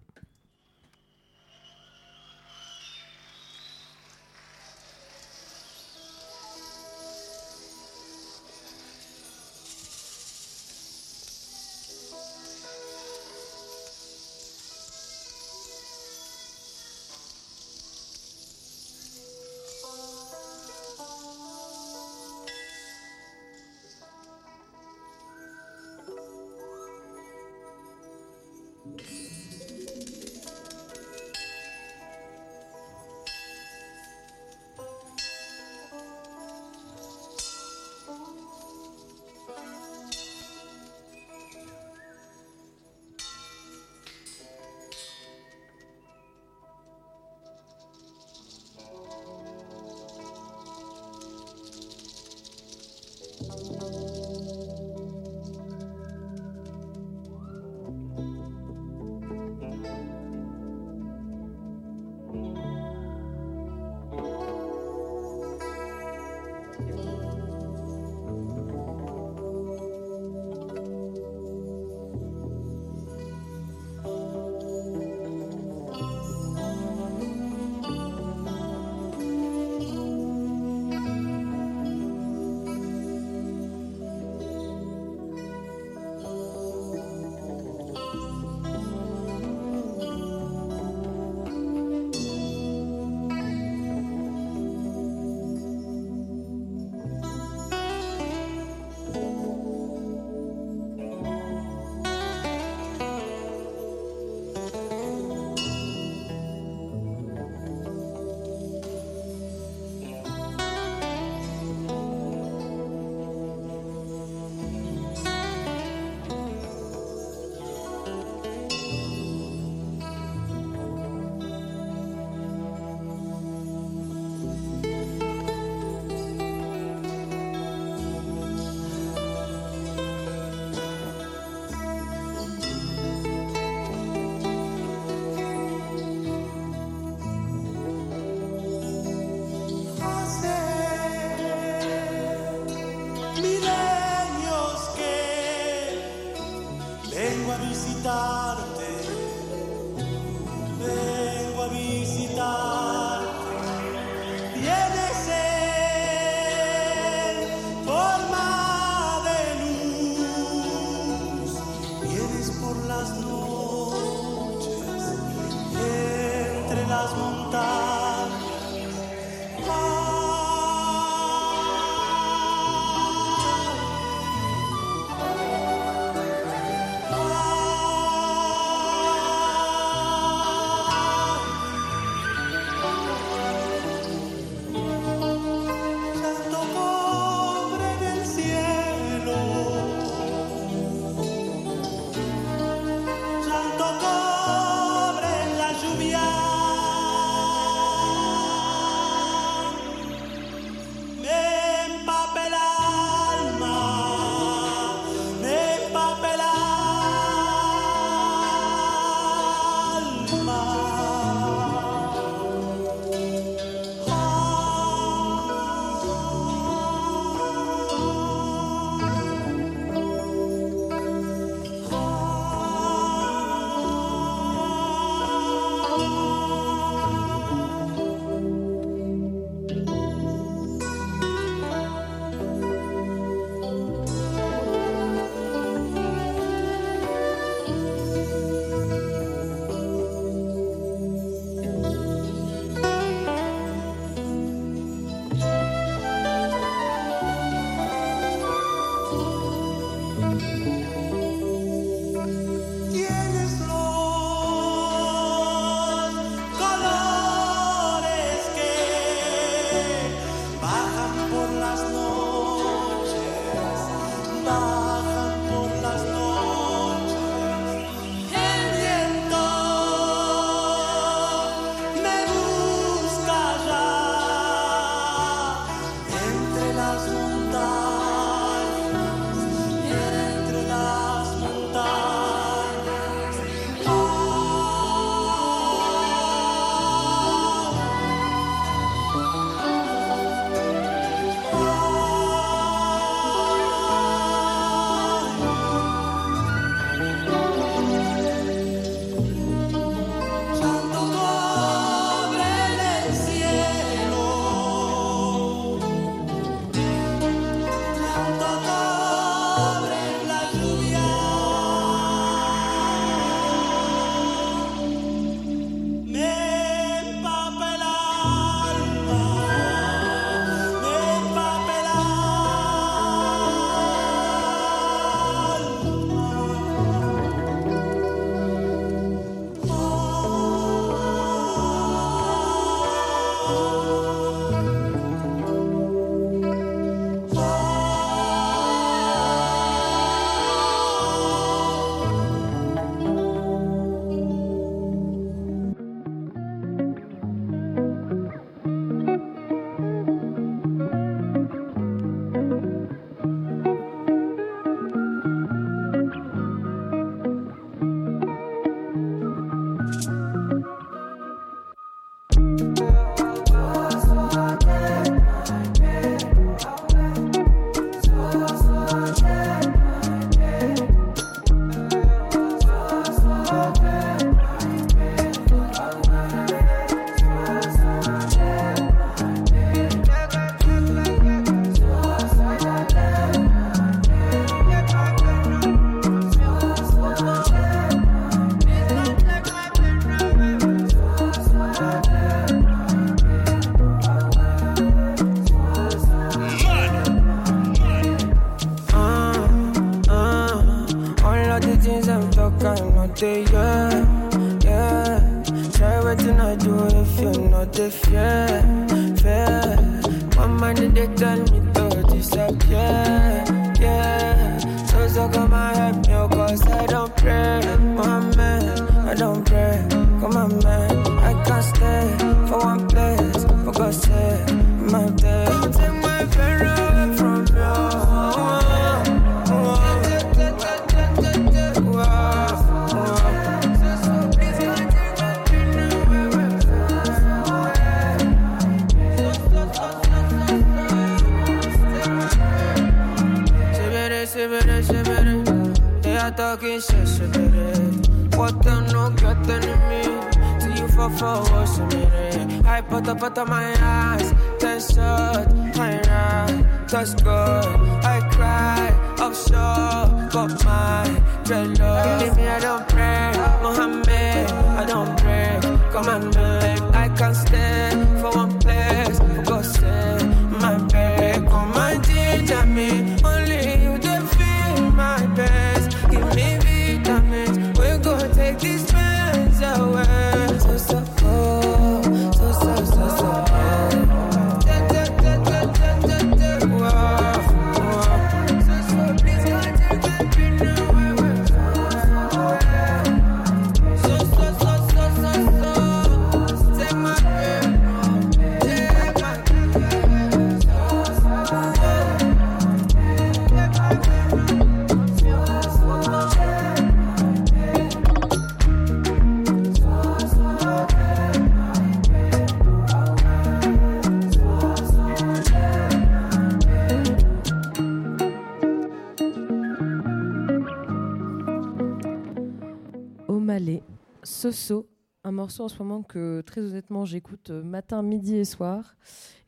B: Soso, un morceau en ce moment que très honnêtement j'écoute euh, matin, midi et soir.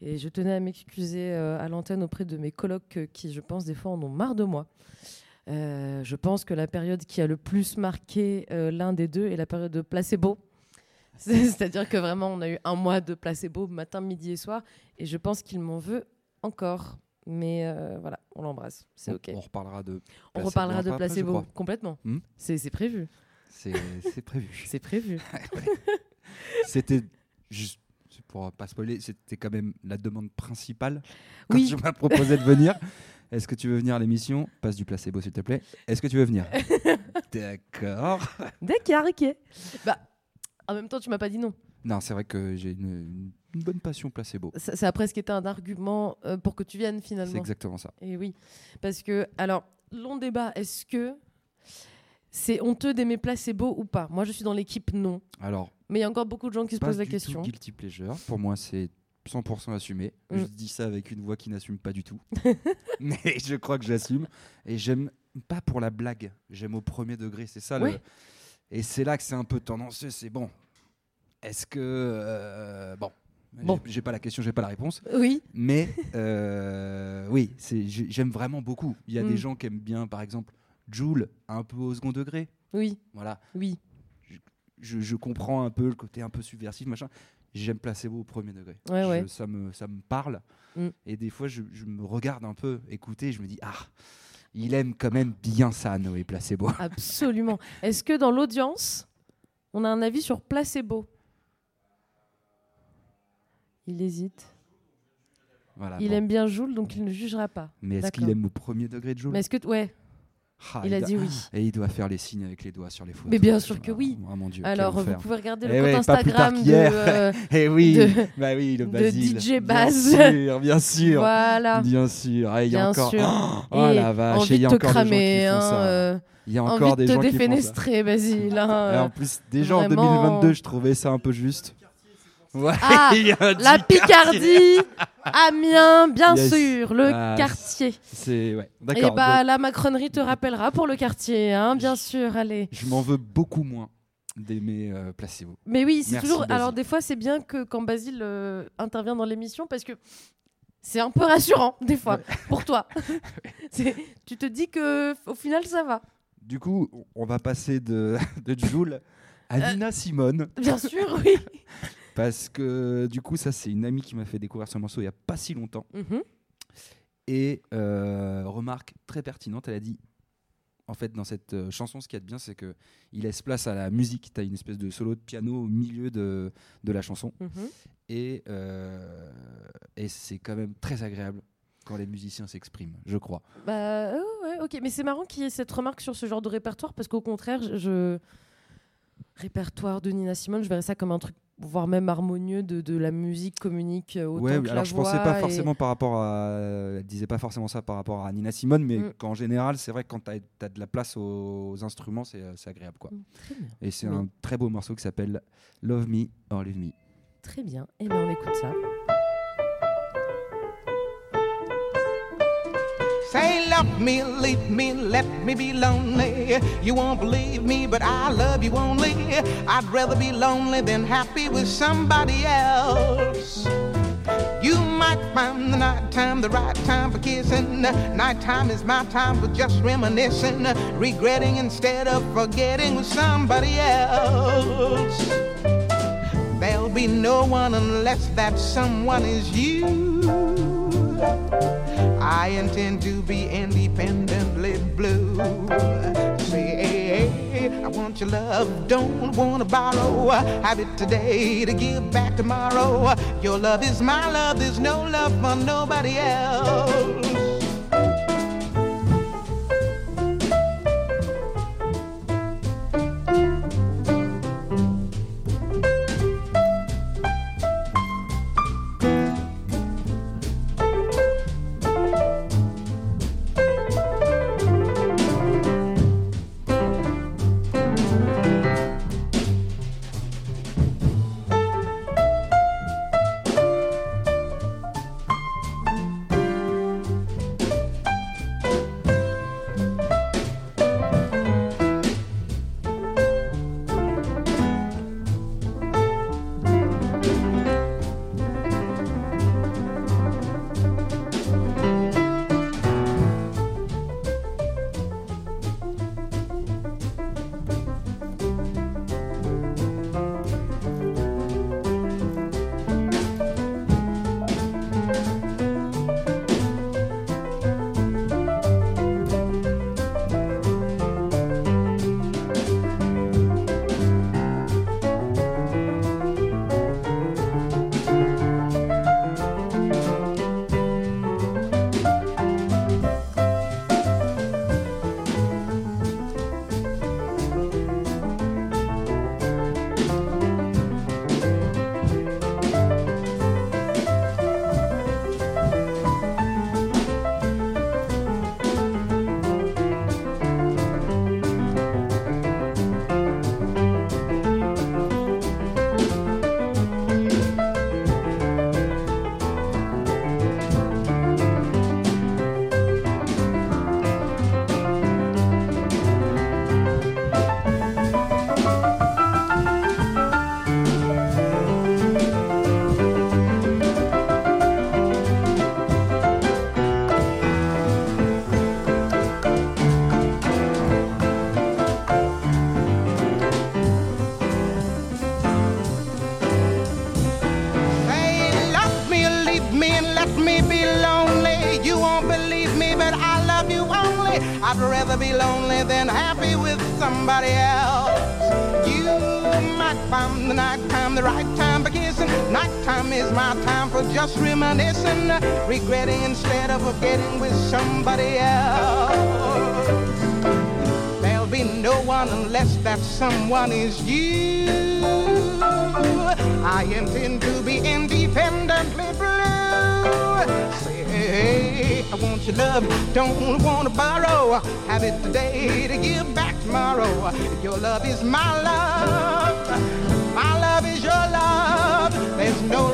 B: Et je tenais à m'excuser euh, à l'antenne auprès de mes colocs euh, qui, je pense, des fois en ont marre de moi. Euh, je pense que la période qui a le plus marqué euh, l'un des deux est la période de placebo. C'est- C'est-à-dire que vraiment, on a eu un mois de placebo matin, midi et soir. Et je pense qu'il m'en veut encore. Mais euh, voilà, on l'embrasse. C'est
C: On-
B: OK.
C: On reparlera de.
B: On
C: placebo
B: reparlera
C: un
B: de
C: après,
B: placebo complètement.
C: Hmm
B: c'est prévu.
C: C'est prévu.
B: C'est prévu.
C: C'était juste pour pas spoiler, c'était quand même la demande principale quand
B: Oui.
C: tu m'as proposé de venir. Est-ce que tu veux venir à l'émission? Passe du placebo s'il te plaît. Est-ce que tu veux venir? D'accord.
B: D'accord, ok. Bah, en même temps, tu m'as pas dit non.
C: Non, c'est vrai que j'ai une, une bonne passion placebo.
B: Ça, ça a presque été un argument euh, pour que tu viennes finalement.
C: C'est exactement ça.
B: Et oui, parce que alors long débat. Est-ce que c'est honteux d'aimer placebo ou pas Moi, je suis dans l'équipe non.
C: Alors,
B: Mais il y a encore beaucoup de gens qui se
C: pas
B: posent la
C: du
B: question.
C: Tout guilty pleasure. Pour moi, c'est 100% assumé.
B: Mm.
C: Je dis ça avec une voix qui n'assume pas du tout. Mais je crois que j'assume. Et j'aime pas pour la blague. J'aime au premier degré. C'est ça le. Et c'est là que c'est un peu tendancieux. C'est bon. Est-ce que. euh, bon.
B: Bon.
C: J'ai- pas la question, j'ai pas la réponse.
B: Oui.
C: Mais euh, oui, j'aime vraiment beaucoup. Il y a
B: Mm.
C: des gens qui aiment bien, par exemple, Joule, un peu au second degré.
B: Oui.
C: Voilà.
B: Oui.
C: Je, je comprends un peu le côté un peu subversif, machin. J'aime placebo au premier degré.
B: Ouais,
C: Je-
B: ouais.
C: Ça, me, ça me parle.
B: Mm.
C: Et des fois, je, me regarde un peu, écouter, je me dis, ah, il aime quand même bien ça, Noé Placebo.
B: Absolument. Est-ce que dans l'audience, on a un avis sur placebo? Il hésite.
C: Voilà,
B: il
C: bon.
B: aime bien Joule, donc il ne jugera pas.
C: Mais est-ce qu'il aime au premier degré de Joule?
B: Mais est-ce que ouais
C: Ah,
B: il a dit oui.
C: Et il doit faire les signes avec les doigts sur les photos.
B: Mais bien sûr que oui.
C: Ah, mon Dieu,
B: Alors, vous pouvez regarder
C: Eh
B: le
C: ouais,
B: compte Instagram de, euh,
C: Eh oui,
B: de-
C: bah oui, le
B: de. DJ
C: Bien
B: Baz.
C: sûr, bien sûr.
B: Voilà.
C: Bien sûr. Ah, il y a
B: Bien
C: encore.
B: sûr.
C: Oh,
B: Et
C: la vache,
B: envie
C: il y a
B: de te
C: encore des gens qui
B: cramer,
C: font
B: hein,
C: ça.
B: euh,
C: Il y a
B: envie
C: encore
B: de
C: des
B: te
C: gens ça.
B: défenestrer, Basile. hein,
C: Et
B: euh,
C: en plus, déjà en
B: vraiment.
C: 2022, je trouvais ça un peu juste. Ouais,
B: Ah, la Picardie, Amiens, bien
C: Yes.
B: sûr, le
C: Ah,
B: quartier.
C: C'est ouais.
B: Et
C: D'accord.
B: bah
C: donc,
B: la macronerie te rappellera pour le quartier, hein, bien sûr, allez.
C: je m'en veux beaucoup moins d'aimer euh, placebo.
B: Mais oui, c'est toujours.
C: Basile.
B: Alors des fois, c'est bien que quand Basile euh, intervient dans l'émission parce que c'est un peu rassurant des fois pour toi. C'est- tu te dis que au final ça va.
C: Du coup, on va passer de, de Joule à
B: Euh,
C: Nina Simone.
B: Bien sûr, oui.
C: Parce que du coup, ça, c'est une amie qui m'a fait découvrir ce morceau il n'y a pas si longtemps.
B: Mhm.
C: Et euh, remarque très pertinente, elle a dit en fait, dans cette euh, chanson, ce qu'il y a de bien, c'est que il laisse place à la musique. Tu as une espèce de solo de piano au milieu de, de la chanson.
B: Mhm.
C: Et, euh, et c'est quand même très agréable quand les musiciens s'expriment, je crois.
B: Bah ouais, ok. Mais c'est marrant qu'il y ait cette remarque sur ce genre de répertoire parce qu'au contraire, je- répertoire de Nina Simone, je verrais ça comme un truc, voire même harmonieux de, de la musique communique euh, autant
C: Ouais,
B: que
C: alors
B: la
C: je
B: voix
C: pensais pas
B: et-
C: forcément par rapport à. Elle disait pas forcément ça par rapport à Nina Simone, mais
B: Mm.
C: qu'en général, c'est vrai que quand tu as, de la place aux, aux instruments, c'est c'est agréable. Quoi.
B: Très bien.
C: Et c'est
B: Oui.
C: un très beau morceau qui s'appelle Love Me or Leave Me.
B: Très bien. Et bien on écoute ça.
M: Say, love me, leave me, let me be lonely. You won't believe me, but I love you only. I'd rather be lonely than happy with somebody else. You might find the night time the right time for kissing. Nighttime is my time for just reminiscing, regretting instead of forgetting with somebody else. There'll be no one unless that someone is you. I intend to be independently blue. Say, hey, hey, I want your love, don't wanna borrow. Have it today to give back tomorrow. Your love is my love, there's no love for nobody else. Rather be lonely than happy with somebody else. You might find the nighttime the right time for kissing. Nighttime is my time for just reminiscing, regretting instead of forgetting with somebody else. There'll be no one unless that someone is you. I intend to be independently blue. I want your love, don't wanna borrow. Have it today to give back tomorrow. Your love is my love, my love is your love. There's no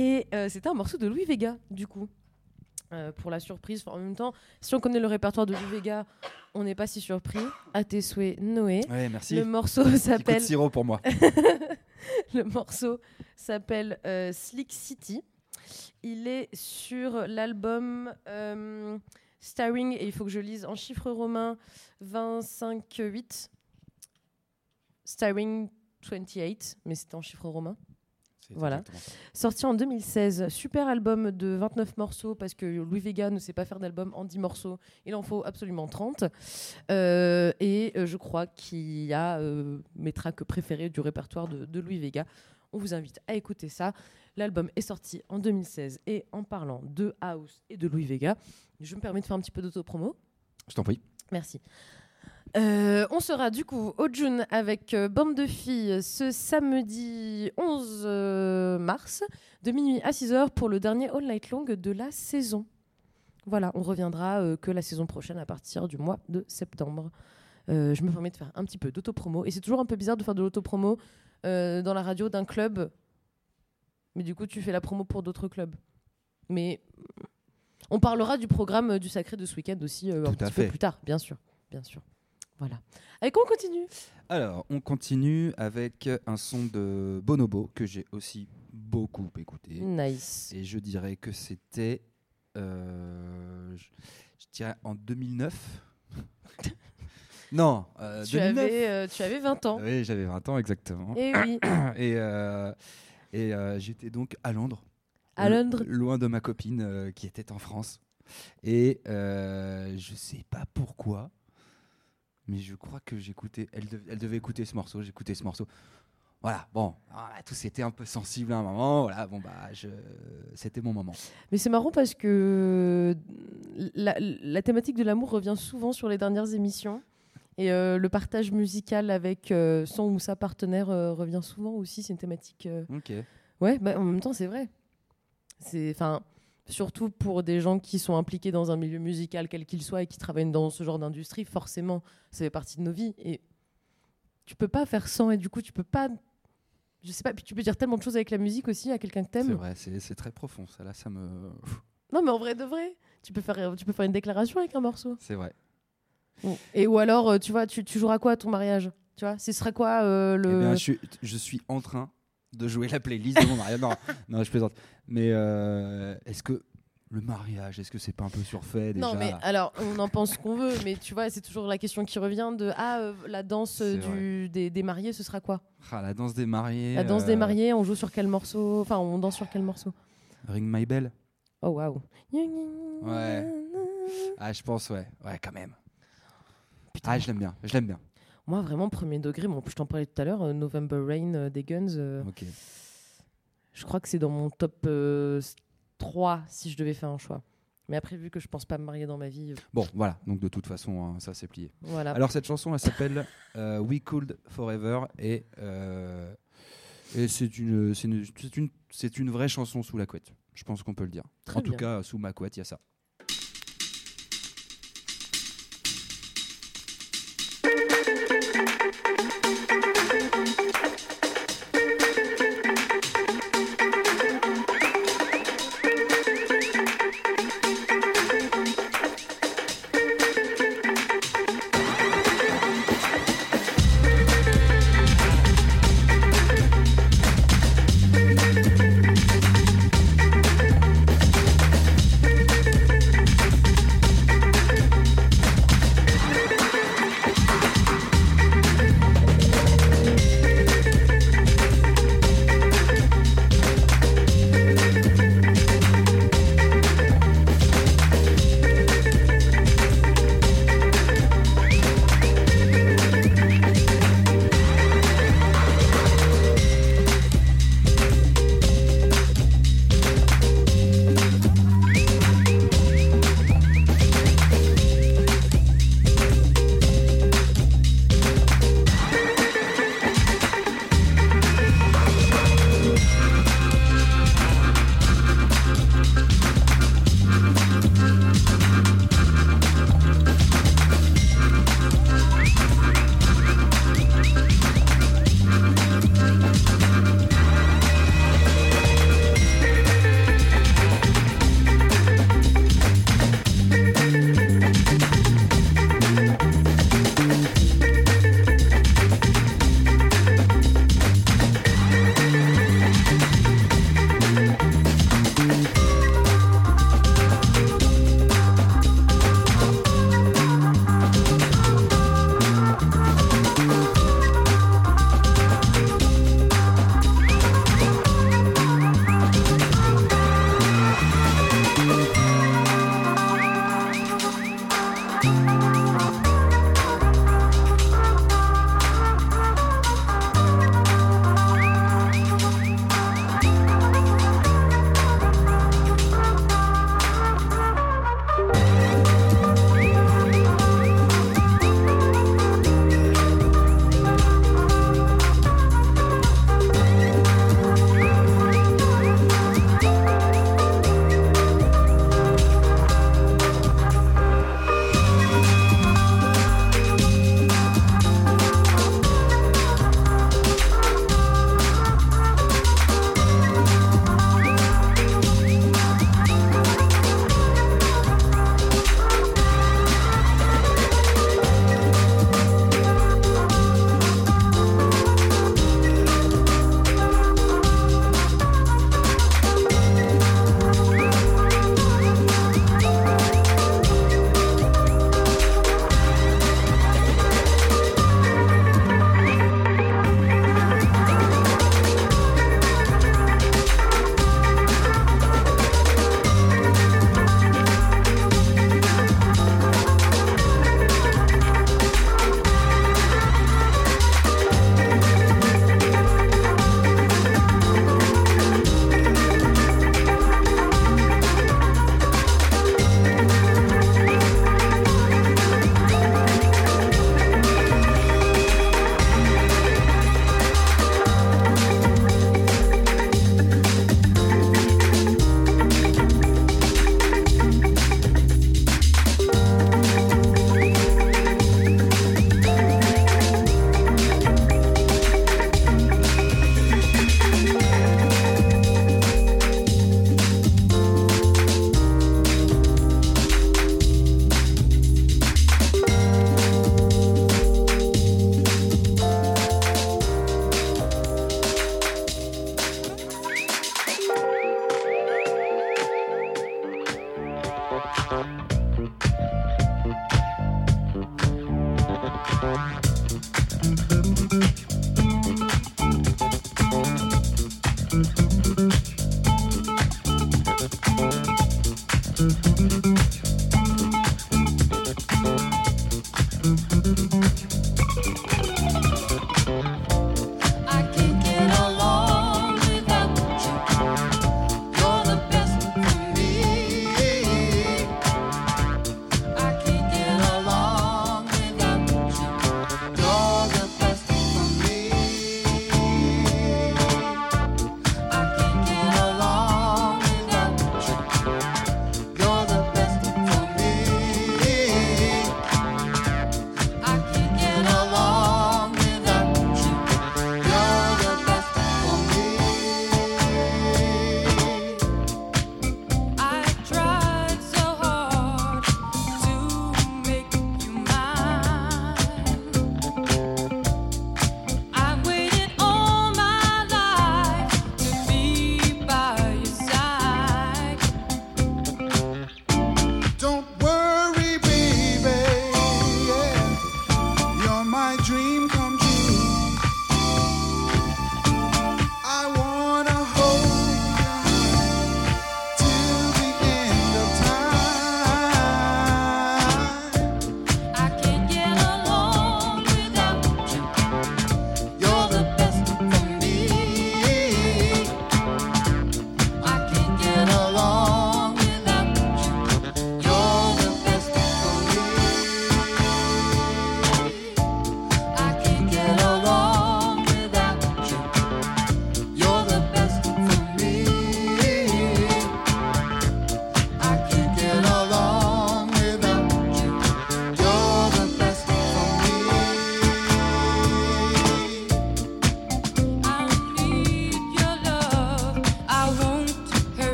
B: Et euh, c'était un morceau de Louis Vega, du coup. Euh, pour la surprise, Enfin, en même temps, si on connaît le répertoire de Louis Vega, on n'est pas si surpris. À tes souhaits, Noé.
C: Ouais, merci.
B: Le morceau s'appelle.
C: sirop pour moi.
B: le morceau s'appelle euh, Slick City. Il est sur l'album euh, Starring, et il faut que je lise en chiffres romains 25-8. Starring 28, mais c'était en chiffres romains. Voilà. Sorti en 2016. Super album de 29 morceaux parce que Louis Vega ne sait pas faire d'album en 10 morceaux. Il en faut absolument 30. Euh, et euh, je crois qu'il y a euh, mes tracks préférés du répertoire de, de Louis Vega. On vous invite à écouter ça. L'album est sorti en 2016 et en parlant de House et de Louis Vega, je me permets de faire un petit peu d'autopromo.
C: Je t'en prie.
B: Merci. Euh, on sera du coup au June avec euh, Bande de filles ce samedi 11 euh, mars de minuit à 6h pour le dernier All Night Long de la saison. Voilà, on reviendra euh, que la saison prochaine à partir du mois de septembre. Je me permets de faire un petit peu d'autopromo et c'est toujours un peu bizarre de faire de l'autopromo dans la radio d'un club, mais du coup tu fais la promo pour d'autres clubs. Mais On parlera du programme du Sacré de ce week-end aussi un petit peu plus tard, bien sûr. Bien sûr. Voilà. Avec quoi on continue?
C: Alors, on continue avec un son de Bonobo que j'ai aussi beaucoup écouté.
B: Nice.
C: Et je dirais que c'était. euh, je, je dirais en 2009. non, euh,
B: tu,
C: 2009.
B: avais, euh, tu avais 20 ans.
C: Oui, j'avais 20 ans exactement.
B: Eh oui.
C: et euh, et euh, j'étais donc à Londres.
B: À
C: lo-
B: Londres.
C: Loin de ma copine qui était en France. Et je sais pas pourquoi, mais je crois que j'écoutais. Elle, dev- elle devait écouter ce morceau. J'écoutais ce morceau. Voilà, bon, voilà, tous étaient un peu sensibles à un moment. Voilà, bon, bah, je... c'était mon moment.
B: Mais c'est marrant parce que la, la thématique de l'amour revient souvent sur les dernières émissions. Et euh, le partage musical avec euh, son ou sa partenaire euh, revient souvent aussi. C'est une thématique.
C: Ok.
B: Ouais, bah, en même temps, c'est vrai. C'est, enfin, surtout pour des gens qui sont impliqués dans un milieu musical quel qu'il soit et qui travaillent dans ce genre d'industrie, forcément, ça fait partie de nos vies. Et tu peux pas faire sans. Et du coup, tu peux pas. Je sais pas. Puis tu peux dire tellement de choses avec la musique aussi à quelqu'un que
C: C'est
B: t'aimes.
C: vrai, c'est c'est très profond. Ça, là, ça me.
B: Non, mais en vrai de vrai, tu peux faire, tu peux faire une déclaration avec un morceau.
C: C'est vrai.
B: Et ou alors, euh, tu vois, tu, tu joueras quoi à ton mariage? Tu vois, ce serait quoi euh,
C: Eh
B: le.
C: bien, je, suis, je suis en train de jouer la playlist de mon mariage. Non, non, je plaisante. Mais euh, est-ce que le mariage, est-ce que c'est pas un peu surfait déjà?
B: Non, mais alors, on en pense qu'on veut, mais tu vois, c'est toujours la question qui revient de Ah, euh, la danse euh, du, des, des mariés, ce sera quoi?
C: Ah, la danse des mariés.
B: La danse
C: euh,
B: des mariés, on joue sur quel morceau? Enfin, on danse sur quel morceau?
C: Ring My Bell.
B: Oh, waouh.
C: Ouais. Ah, je pense, ouais. Ouais, quand même. Ah, je l'aime bien. Je l'aime bien.
B: Moi, vraiment, premier degré, bon, je t'en parlais tout à l'heure, euh, November Rain euh, des Guns. euh,
C: Ok.
B: Je crois que c'est dans mon top euh, 3 si je devais faire un choix. Mais après, vu que je pense pas me marier dans ma vie. euh,
C: Bon, voilà. Donc, de toute façon, hein, ça, c'est plié.
B: Voilà.
C: Alors, cette chanson, elle s'appelle euh, We Could Forever. Et, euh, et c'est une, c'est une, c'est une, c'est une vraie chanson sous la couette. Je pense qu'on peut le dire.
B: Très
C: en tout
B: bien.
C: cas, sous ma couette, il y a ça.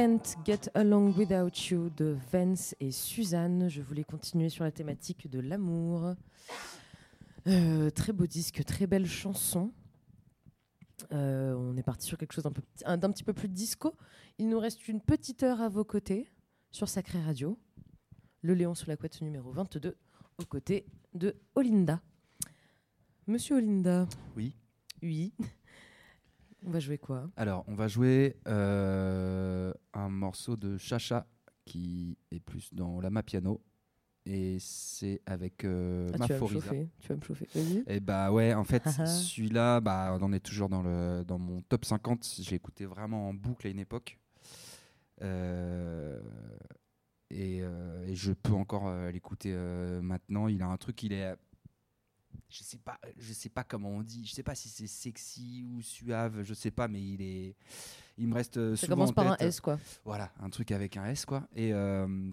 N: Can't Get Along Without You
B: de Vance et Suzanne. Je voulais continuer sur la thématique de l'amour. Euh, très beau disque, très belle chanson. Euh, on est parti sur quelque chose d'un peu- d'un petit peu plus disco. Il nous reste une petite heure à vos côtés sur Sacré Radio. Le Léon sous la couette numéro 22, aux côtés de Olinda. Monsieur Olinda.
C: Oui.
B: Oui. On va jouer quoi?
C: Alors, on va jouer euh, un morceau de Chacha qui est plus dans l'ama piano. Et c'est avec euh,
B: Ah, tu vas me chauffer, tu vas me chauffer. Vas-y.
C: Et bah ouais, en fait,
B: Haha.
C: celui-là, bah, on en est toujours dans, le, dans mon top 50. J'ai écouté vraiment en boucle à une époque. Euh, et, euh, et je peux encore l'écouter maintenant. Il a un truc, il est. Je sais pas, je sais pas comment on dit. Je sais pas si c'est sexy ou suave. Je sais pas, mais il est. Il me reste euh,
B: Ça
C: souvent
B: commence
C: en
B: par un S, quoi.
C: Voilà, un truc avec un S quoi. Et euh,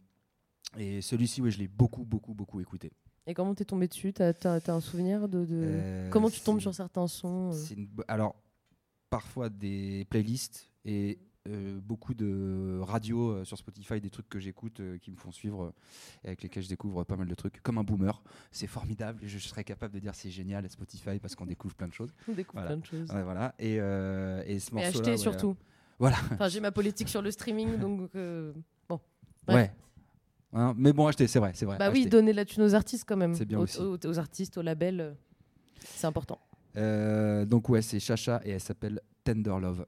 C: et celui-ci, ouais, je l'ai beaucoup, beaucoup, beaucoup écouté.
B: Et comment t'es tombé dessus? T'as as, un souvenir de, de-
C: Euh,
B: comment tu tombes sur certains sons euh?
C: une Alors, parfois des playlists et euh, beaucoup de radio euh, sur Spotify, des trucs que j'écoute euh, qui me font suivre euh, et avec lesquels je découvre pas mal de trucs. Comme un boomer, c'est formidable et je serais capable de dire c'est génial Spotify parce qu'on découvre plein de choses.
B: On découvre
C: Voilà.
B: plein de choses.
C: Ouais, voilà. Et, euh, et ce
B: Mais
C: morceau
B: acheter surtout.
C: Voilà.
B: Enfin, j'ai ma politique sur le streaming, donc euh, bon.
C: Ouais. Hein, mais bon, acheter, c'est vrai, c'est vrai.
B: Bah oui, donner la thune aux artistes quand même.
C: C'est bien
B: aux,
C: aussi.
B: aux- aux artistes, aux labels, euh, c'est important.
C: Euh, donc ouais, c'est Chacha et elle s'appelle Tender Love.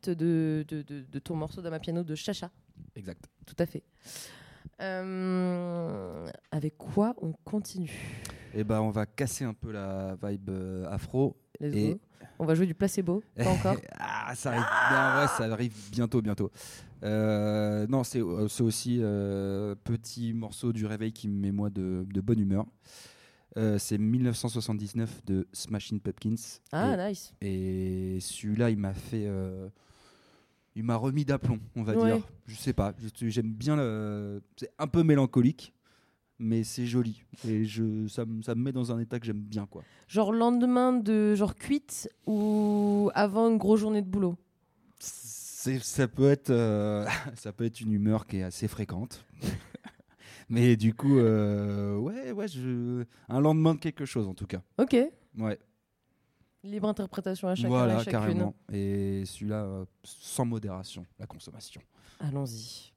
B: Suite de, de, de- de ton morceau d'Amapiano de Chacha.
C: Exact.
B: Tout à fait. Euh, avec quoi on continue?
C: Et ben, on va casser un peu la vibe euh, afro.
B: Let's
C: et
B: go. On va jouer du placebo, pas encore
C: ah, ça arrive, bien, ouais, ça arrive bientôt, bientôt. Euh, non, c'est c'est aussi petit morceau du réveil qui me met moi de, de bonne humeur. C'est 1979 de Smashing Pumpkins.
B: Ah,
C: et,
B: nice.
C: Et celui-là, il m'a fait, il m'a remis d'aplomb, on va
B: Ouais.
C: dire. Je sais pas, j'aime bien le, c'est un peu mélancolique, mais c'est joli et je, ça, me- ça me met dans un état que j'aime bien, quoi.
B: Genre lendemain de genre cuite ou avant une grosse journée de boulot?
C: Ça peut être euh, ça peut être une humeur qui est assez fréquente mais du coup euh, ouais ouais je un lendemain de quelque chose en tout cas
B: Ok.
C: ouais
B: Libre interprétation à chacun
C: voilà
B: chacune.
C: carrément et celui-là euh, sans modération la consommation
B: Allons-y.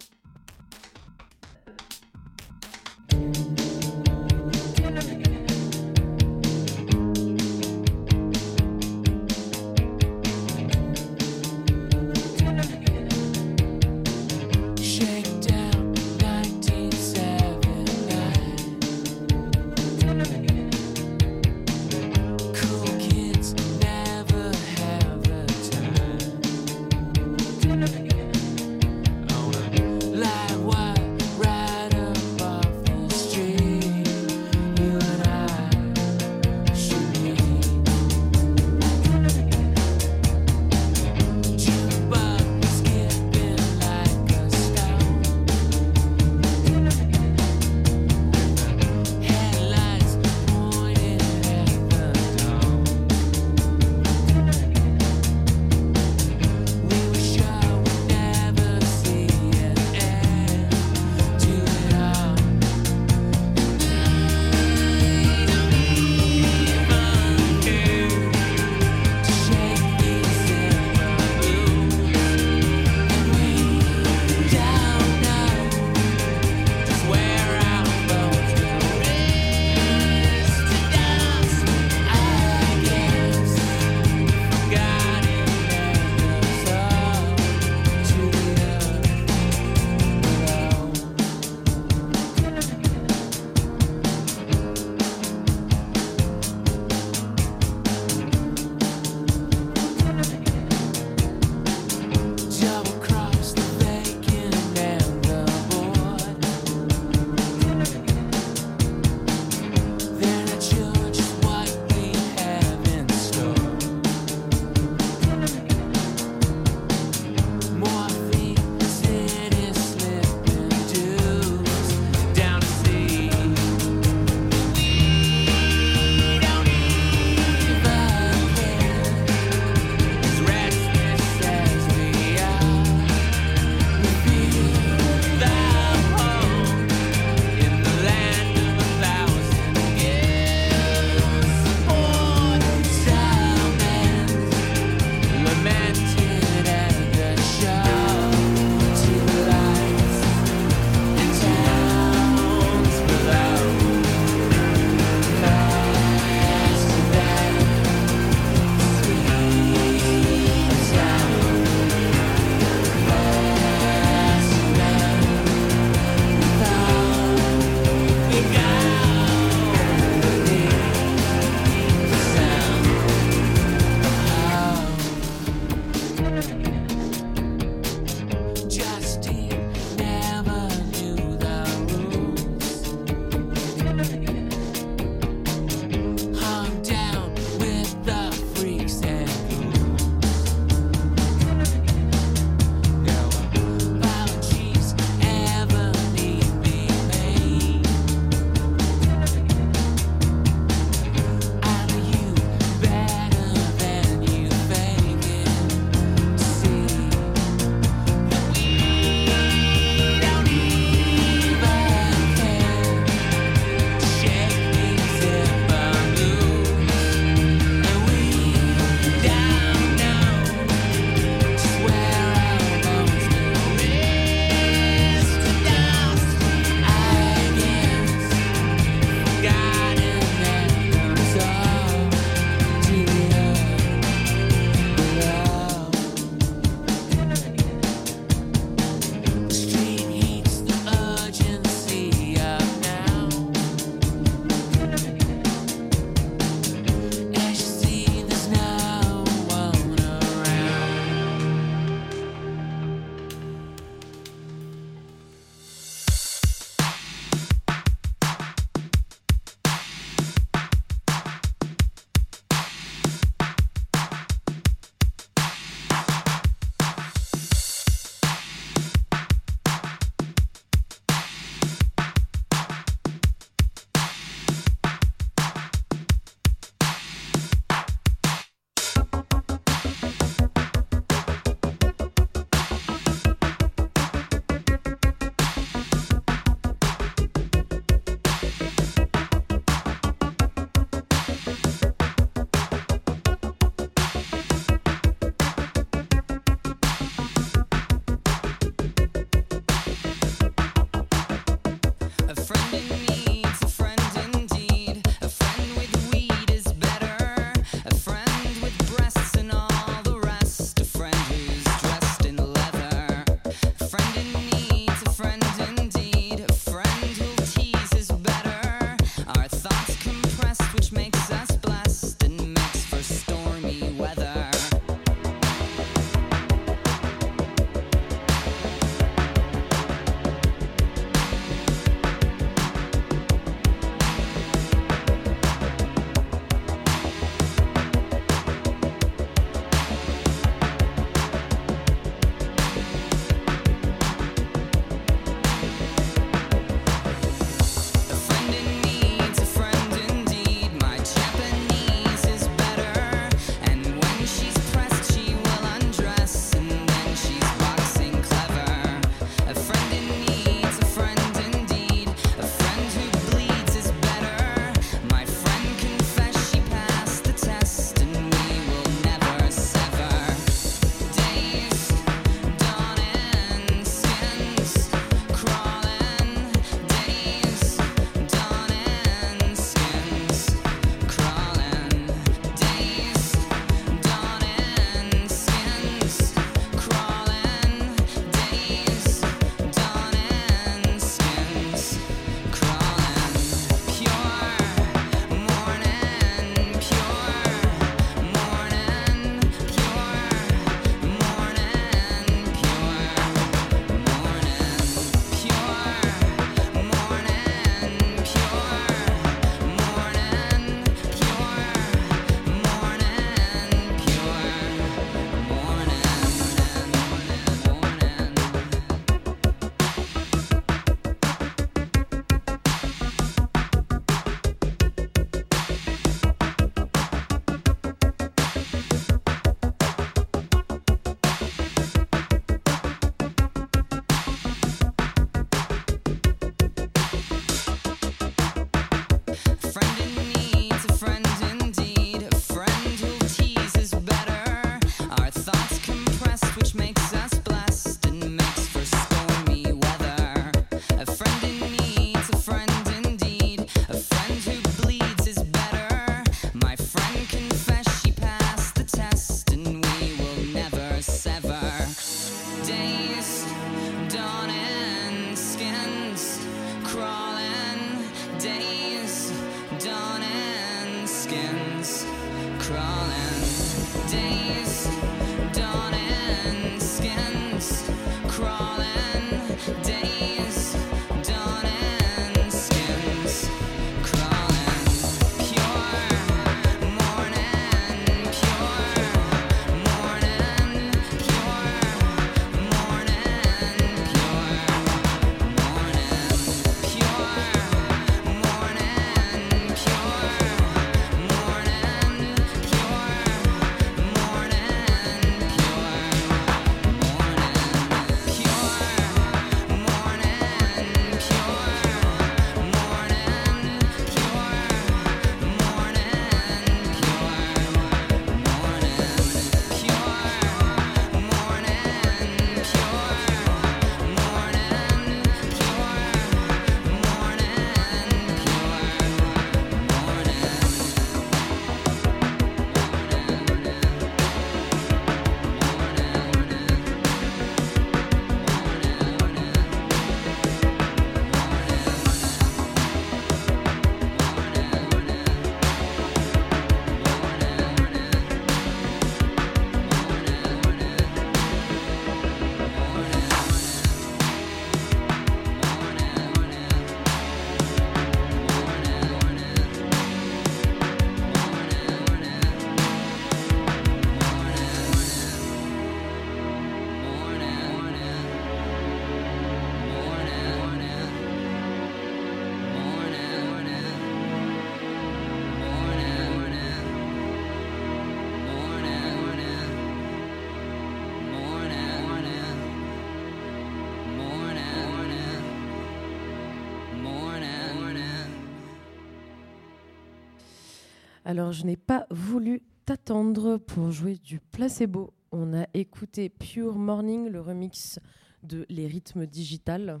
B: Alors, je n'ai pas voulu t'attendre pour jouer du placebo. On a écouté Pure Morning, le remix de Les rythmes digital.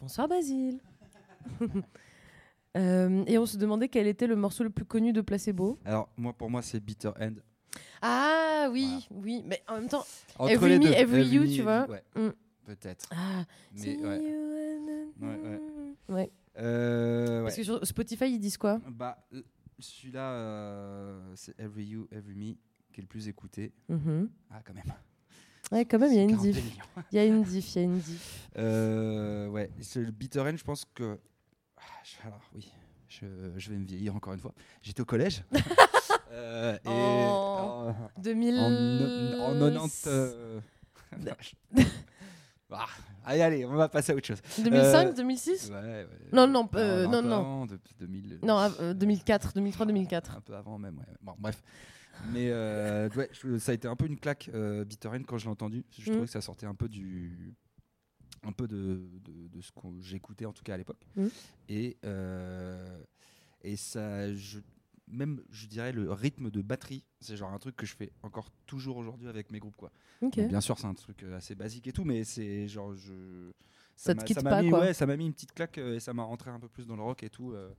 B: Bonsoir Basile. Euh, et on se demandait quel était le morceau le plus connu de placebo.
C: Alors, moi, pour moi, c'est Bitter End.
B: Ah oui, oui, mais en même temps,
C: Entre
B: Every Me,
C: deux,
B: Every
C: Every
B: You,
C: Me,
B: tu
C: Every-
B: vois.
C: ouais.
B: Mm.
C: Peut-être.
B: Ah,
C: Mais ouais.
B: you and-
C: Ouais, ouais.
B: Ouais.
C: Euh,
B: Parce que sur Spotify, ils disent quoi?
C: Bah, celui-là, euh, c'est Every You, Every Me, qui est le plus écouté.
B: Mhm.
C: Ah, quand même.
B: Ouais, quand même, il y a une
C: 42
B: diff. Il y a une diff, il y a une diff.
C: Euh, ouais, c'est le Bitter End, je pense que. Ah, Alors, oui, je, je vais me vieillir encore une fois. J'étais au collège. Euh, et
B: En
C: en-
B: 2000.
C: En, en 90. euh, ah, allez, allez, on va passer à autre chose.
B: 2005,
C: Euh,
B: 2006
C: Ouais, ouais.
B: Non, non, euh, non, non.
C: avant, depuis 2000.
B: Non, euh, 2004, 2003, 2004.
C: Un peu avant même, ouais. Bon, bref. Mais euh, ouais, je- ça a été un peu une claque, euh, Bitter End, quand je l'ai entendu. Je
B: Mm.
C: trouvais que ça sortait un peu du. Un peu de, de, de ce que j'écoutais en tout cas à l'époque.
B: Mm.
C: Et, euh, et ça. Je, même, je dirais, le rythme de batterie, c'est genre un truc que je fais encore toujours aujourd'hui avec mes groupes. Quoi. Bien sûr, c'est un truc euh, assez basique et tout, mais c'est genre. Je,
B: Ça te
C: m'a-
B: quitte
C: m'a
B: pas,
C: mis,
B: quoi.
C: Ouais, ça m'a mis une petite claque euh, et ça m'a rentré un peu plus dans le rock et tout. euh,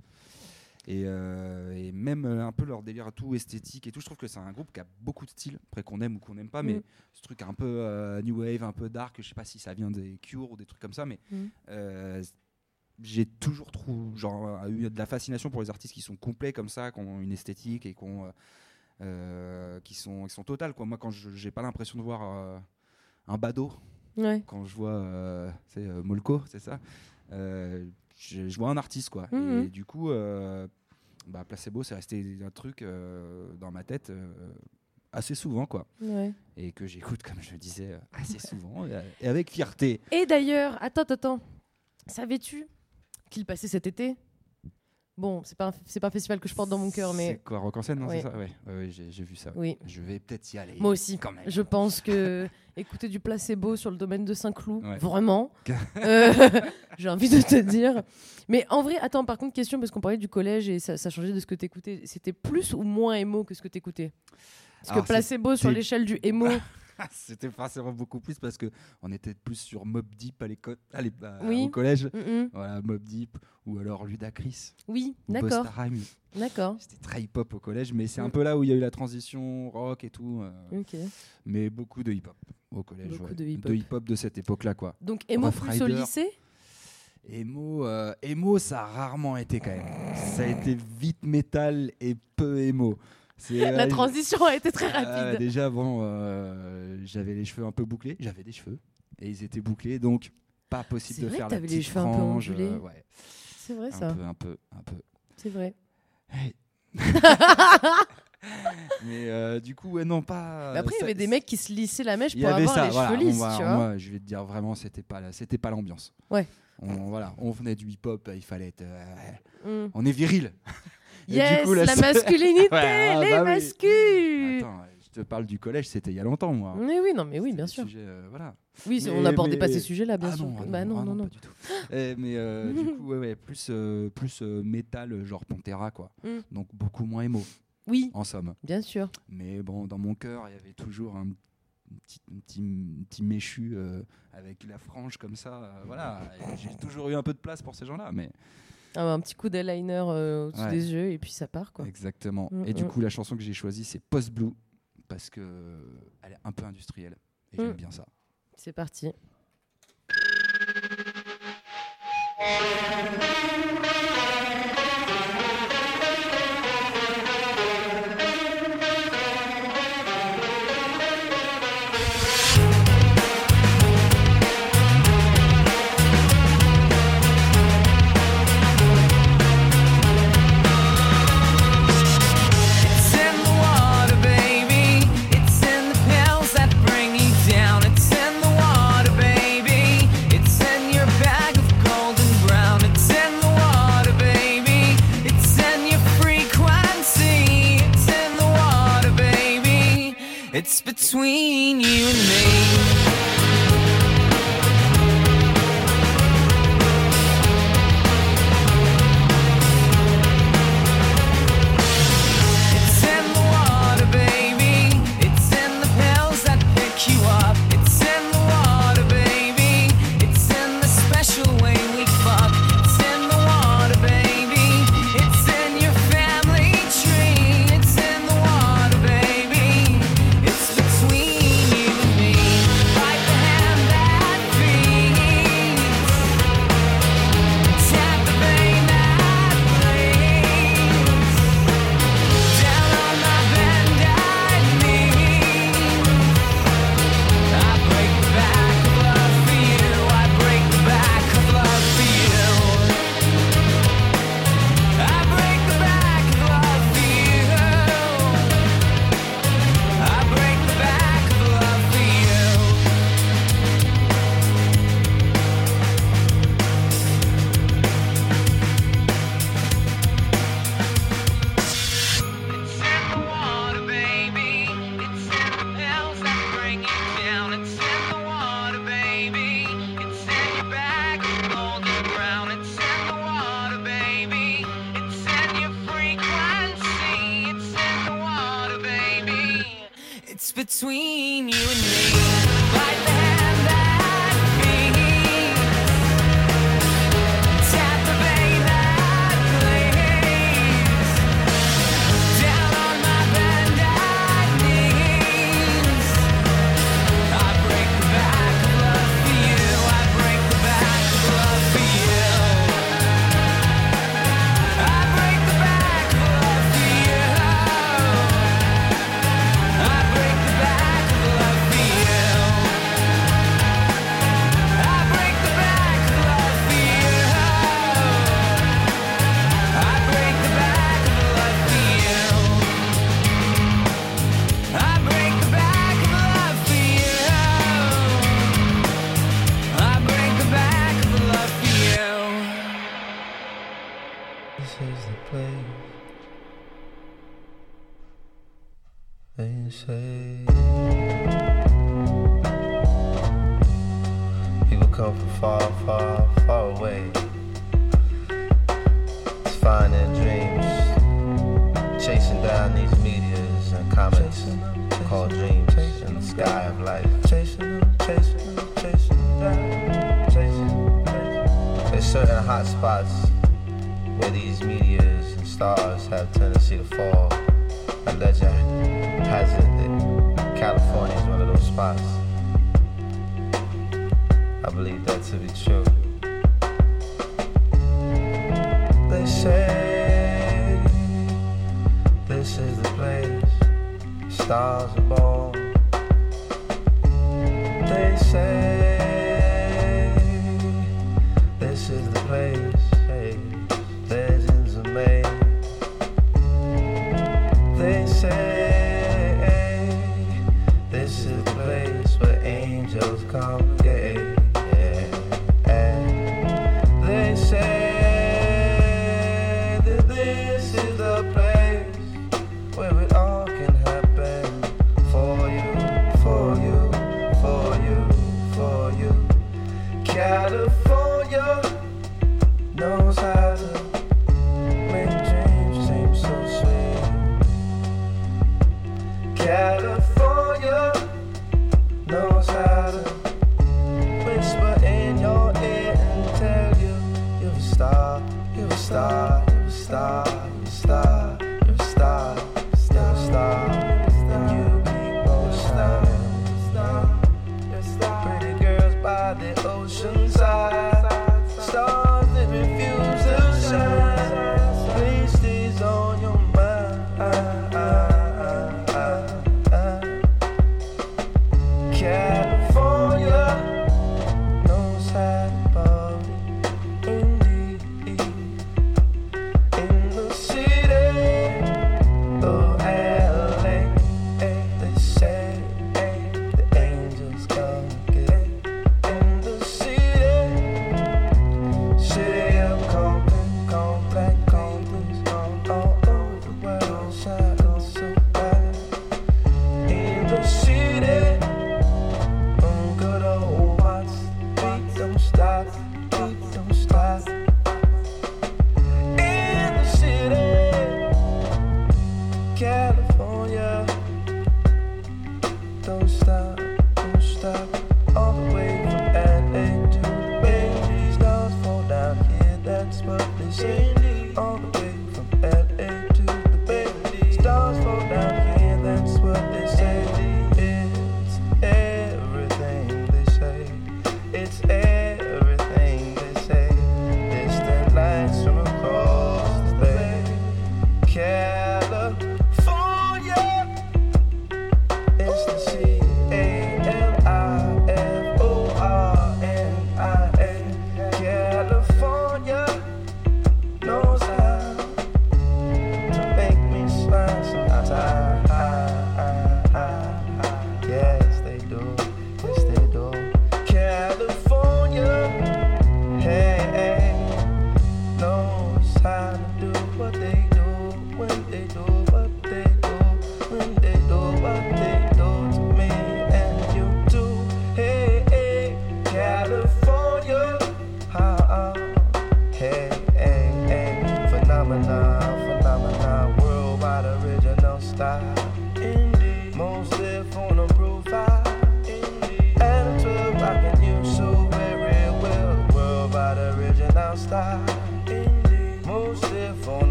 C: et, euh, et même un peu leur délire tout esthétique et tout. Je trouve que c'est un groupe qui a beaucoup de style, après qu'on aime ou qu'on n'aime pas, mais
B: Mm.
C: ce truc un peu euh, new wave, un peu dark, je sais pas si ça vient des Cure ou des trucs comme ça, mais
B: Mm.
C: euh, j'ai toujours trouvé, genre, euh, eu de la fascination pour les artistes qui sont complets comme ça, qui ont une esthétique et qui, ont, euh, euh, qui, sont, qui sont totales. Quoi. Moi, quand je j'ai pas l'impression de voir euh, un badaud,
B: Ouais.
C: quand je vois euh, c'est, Molko, c'est ça, je, je vois un artiste. Quoi.
B: Mhm.
C: Et du coup, bah, Placebo, c'est resté un truc dans ma tête. assez souvent quoi
B: Ouais.
C: et que j'écoute comme je le disais assez souvent et, et avec fierté
B: Et d'ailleurs, attends, attends, savais-tu qu'il passait cet été Bon, c'est pas c'est pas un festival que je porte dans mon cœur, mais
C: C'est quoi, Rock en scène, non, c'est ça? Ouais, ouais, j'ai vu ça.
B: Oui.
C: Je vais peut-être y aller.
B: Moi aussi.
C: Quand même.
B: Je pense que écouter du placebo sur le domaine de Saint-Cloud,
C: Ouais.
B: vraiment, euh, j'ai envie de te dire. Mais en vrai, attends, par contre, question, parce qu'on parlait du collège et ça, ça changeait de ce que t'écoutais. C'était plus ou moins émo que ce que t'écoutais? Parce
C: Alors,
B: que placebo sur l'échelle du émo.
C: C'était forcément beaucoup plus parce que on était plus sur Mob Deep à l'école,
B: Oui.
C: au collège.
B: Mhm.
C: Voilà, Mob Deep ou alors Ludacris.
B: Oui,
C: ou
B: d'accord. D'accord.
C: C'était très hip-hop au collège, mais c'est un
B: Mm.
C: peu là où il y a eu la transition rock et tout. euh,
B: Ok.
C: Mais beaucoup de hip-hop au collège.
B: Beaucoup
C: ouais.
B: de hip-hop.
C: de cette époque-là, quoi.
B: Donc, émo
C: Rough
B: plus au lycée?
C: Emo, euh, emo, ça a rarement été quand même. Ça a été vite métal et peu emo. C'est,
B: La
C: euh,
B: transition a été très
C: Euh,
B: rapide.
C: déjà, bon, euh, j'avais les cheveux un peu bouclés. J'avais des cheveux et ils étaient bouclés, donc pas possible de
B: vrai
C: faire
B: que
C: la
B: t'avais les
C: petite
B: cheveux un peu
C: euh, ouais.
B: C'est vrai,
C: un
B: ça.
C: peu, un peu, un peu.
B: C'est vrai.
C: Hey. Mais euh, du coup, ouais, non, pas.
B: Mais après, il y avait des mecs qui se lissaient la mèche pour avoir
C: ça,
B: les
C: voilà,
B: cheveux lisses,
C: va-
B: tu vois.
C: va- je vais te dire vraiment, c'était pas, c'était pas l'ambiance.
B: Ouais.
C: On, voilà, on venait du hip-hop, il fallait être. euh,
B: Mm.
C: On est viril. Du
B: Yes,
C: coup,
B: la masculinité,
C: Ouais, ah,
B: les
C: bah oui.
B: mascus.
C: Attends, je te parle du collège, c'était il y a longtemps, moi.
B: Oui, oui, non, mais oui, bien sûr.
C: Sujet, euh, voilà.
B: Oui, c'est- on
C: Mais-
B: n'abordait pas
C: mais-
B: ces sujets-là, bien
C: Ah
B: sûr.
C: non, ah
B: bah non, non, non.
C: pas du tout. Eh, mais euh, du coup, ouais, ouais, plus, euh, plus métal, genre Pantera, quoi.
B: Mm.
C: Donc beaucoup moins émo.
B: Oui.
C: En somme.
B: Bien sûr.
C: Mais bon, dans mon cœur, il y avait toujours un petit, petit, petit méchu euh, avec la frange comme ça. euh, voilà, j'ai toujours eu un peu de place pour ces gens-là, mais
B: Ah, un petit coup d'eyeliner euh, au-dessus
C: Ouais.
B: des yeux et puis ça part, quoi.
C: exactement.
B: Mm,
C: Et du
B: mm.
C: coup, la chanson que j'ai choisie, c'est Post Blue parce que elle est un peu industrielle et j'aime
B: Mm.
C: bien ça.
B: C'est parti.
O: Place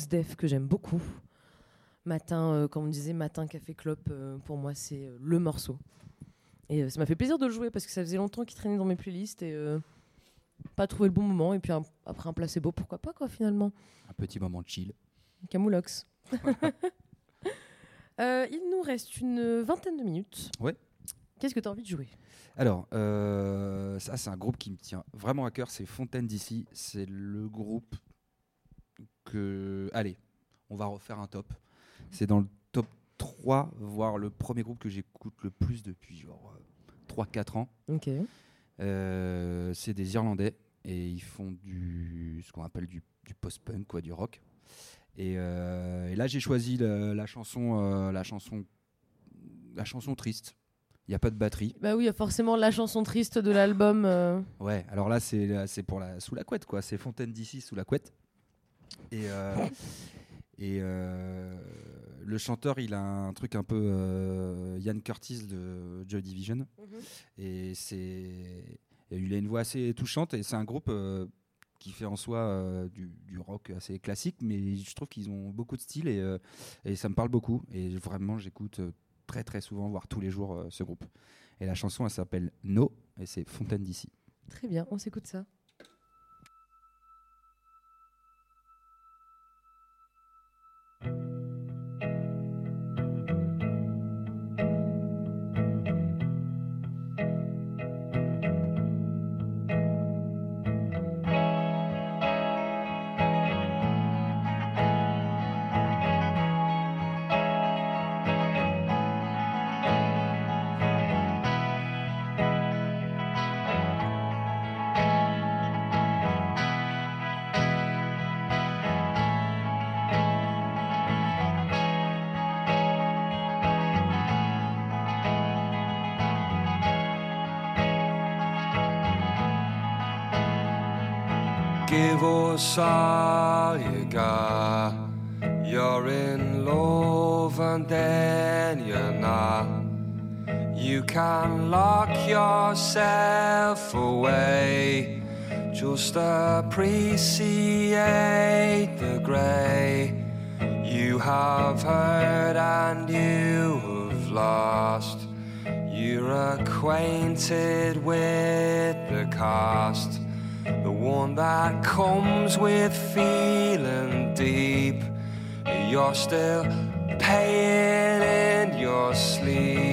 B: Mos Def que j'aime beaucoup. Matin, euh, comme on disait, matin café clope, euh, pour moi c'est euh, le morceau. Et ça m'a fait plaisir de le jouer parce que ça faisait longtemps qu'il traînait dans mes playlists et pas trouvé le bon moment. Et puis un- après un placebo, pourquoi pas quoi finalement.
C: Un petit moment de chill.
B: Camoulox. Il nous reste une vingtaine de minutes.
C: Ouais.
B: Qu'est-ce que tu as envie de jouer?
C: Alors, euh, ça, c'est un groupe qui me tient vraiment à cœur. C'est Fontaine d'ici. C'est le groupe que. Allez, on va refaire un top. C'est dans le top 3, voire le premier groupe que j'écoute le plus depuis genre 3-4 ans.
B: Ok.
C: Euh, c'est des Irlandais et ils font du ce qu'on appelle du, du post-punk, quoi, du rock. Et, euh, et là, j'ai choisi la, la chanson, euh, la chanson, la chanson triste. Il n'y a pas de batterie.
B: Bah oui, il y a forcément la chanson triste de l'album. euh,
C: Ouais, alors là, c'est c'est pour la sous la couette, quoi. C'est Fontaine d'ici sous la couette. Et, euh, et euh, le chanteur, il a un truc un peu euh, Ian Curtis de Joy Division. Et c'est. Il a une voix assez touchante et c'est un groupe euh, qui fait en soi euh, du, du rock assez classique, mais je trouve qu'ils ont beaucoup de style et, euh, et ça me parle beaucoup. Et vraiment, j'écoute euh, très très souvent, voire tous les jours, euh, ce groupe. Et la chanson, elle s'appelle No et c'est Fontaine d'ici.
B: Très bien, on s'écoute ça.
P: All you got. You're in love and then you're not. You can lock yourself away. Just appreciate the grey. You have heard and you have lost. You're acquainted with the cost. One that comes with feeling deep. You're still paying in your sleep.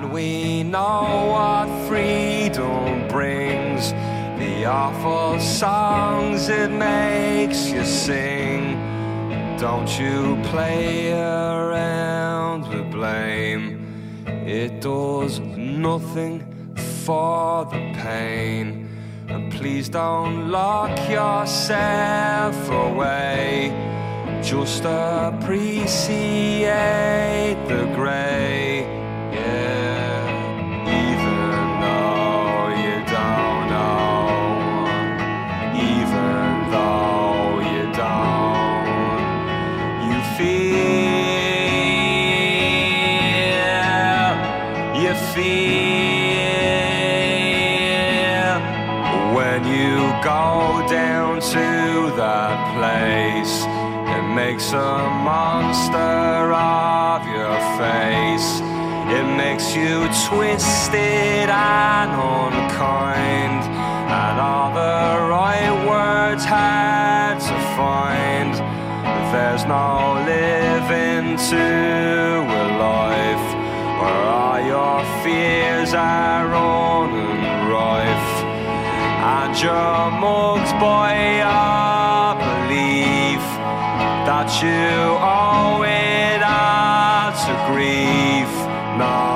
P: And we know what freedom brings the awful songs it makes you sing. Don't you play around with blame, it does nothing for the pain. And please don't lock yourself away. Just appreciate the grey. A monster of your face. It makes you twisted and unkind, and all the right words hard to find. There's no living to a life where all your fears are rife, and you're mugged by your that you owe it all to grief. No.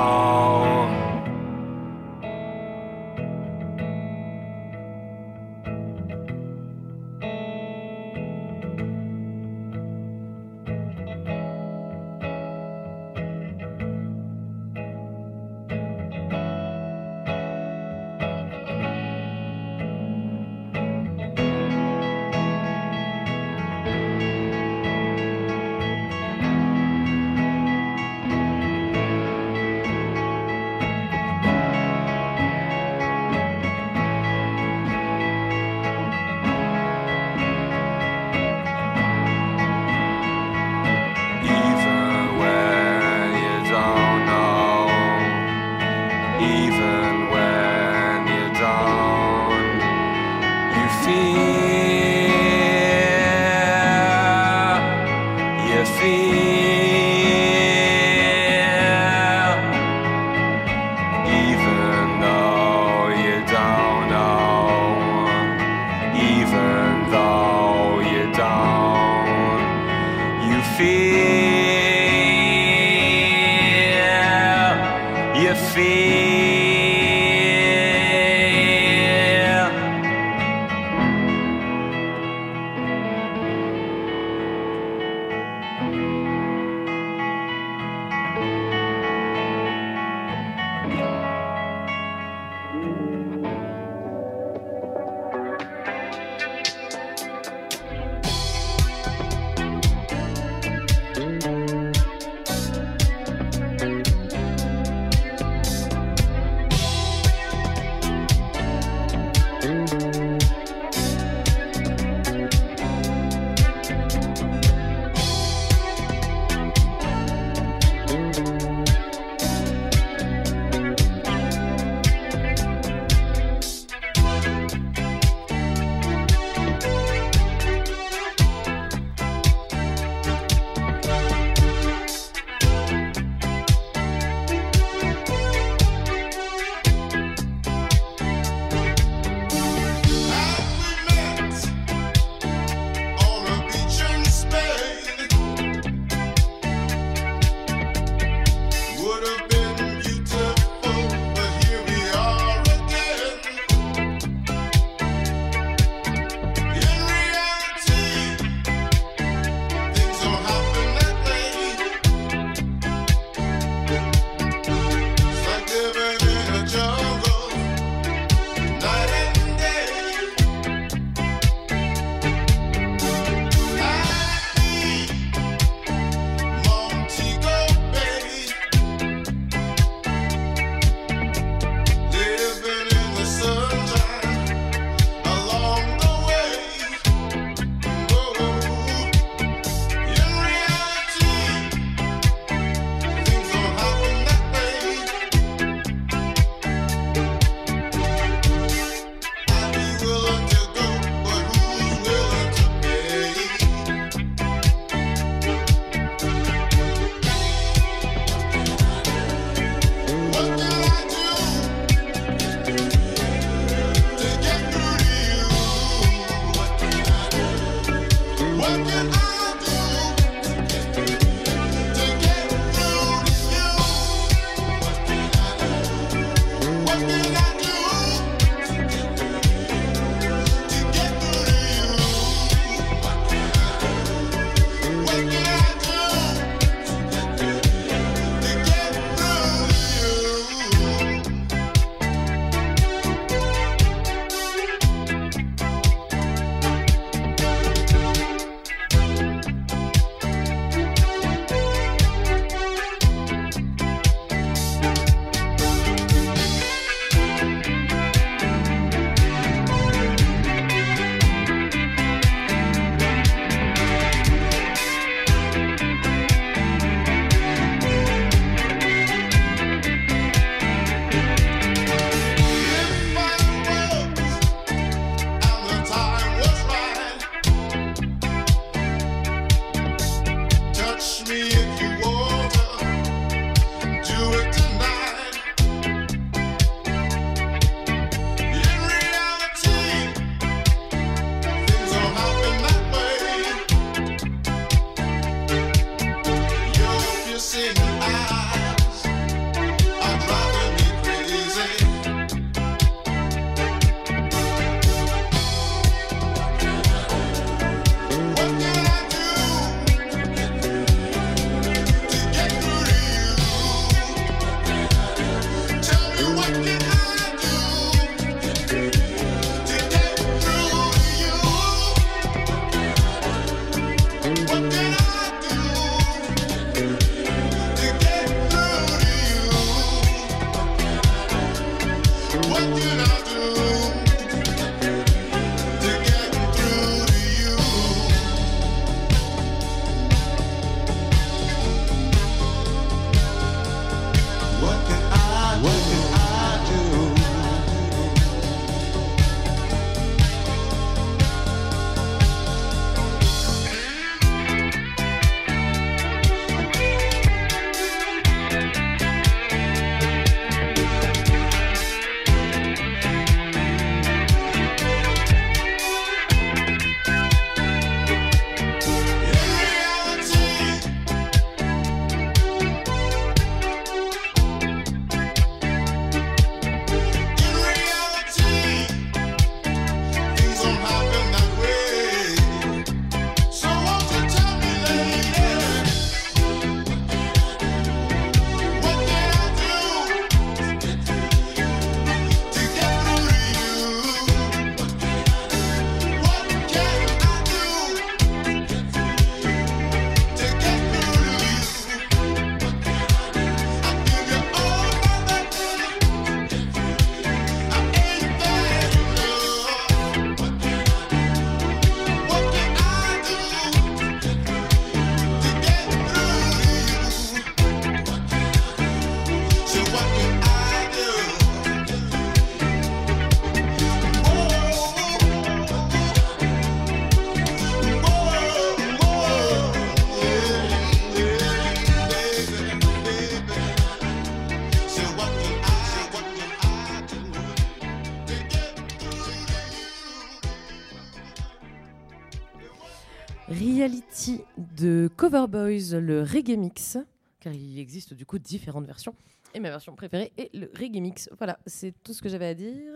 B: De Cover Boys, le reggae mix, car il existe du coup différentes versions. Et ma version préférée est le reggae mix. Voilà, c'est tout ce que j'avais à dire.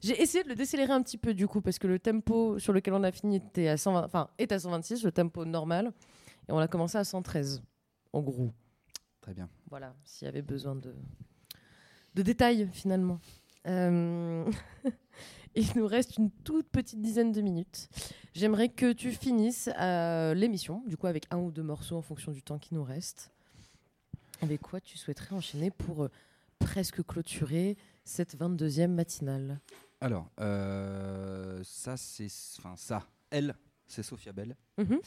B: J'ai essayé de le décélérer un petit peu du coup, parce que le tempo sur lequel on a fini était à 120, enfin, est à 126, le tempo normal. Et on a commencé à 113, en gros.
C: Très bien.
B: Voilà, s'il y avait besoin de, de détails finalement. Euh, Il nous reste une toute petite dizaine de minutes. J'aimerais que tu finisses euh, l'émission, du coup avec un ou deux morceaux en fonction du temps qui nous reste. Avec quoi tu souhaiterais enchaîner pour euh, presque clôturer cette 22e matinale?
C: Alors, euh, ça, c'est. Enfin, ça. Elle, c'est Sophia Bell.
B: Mhm.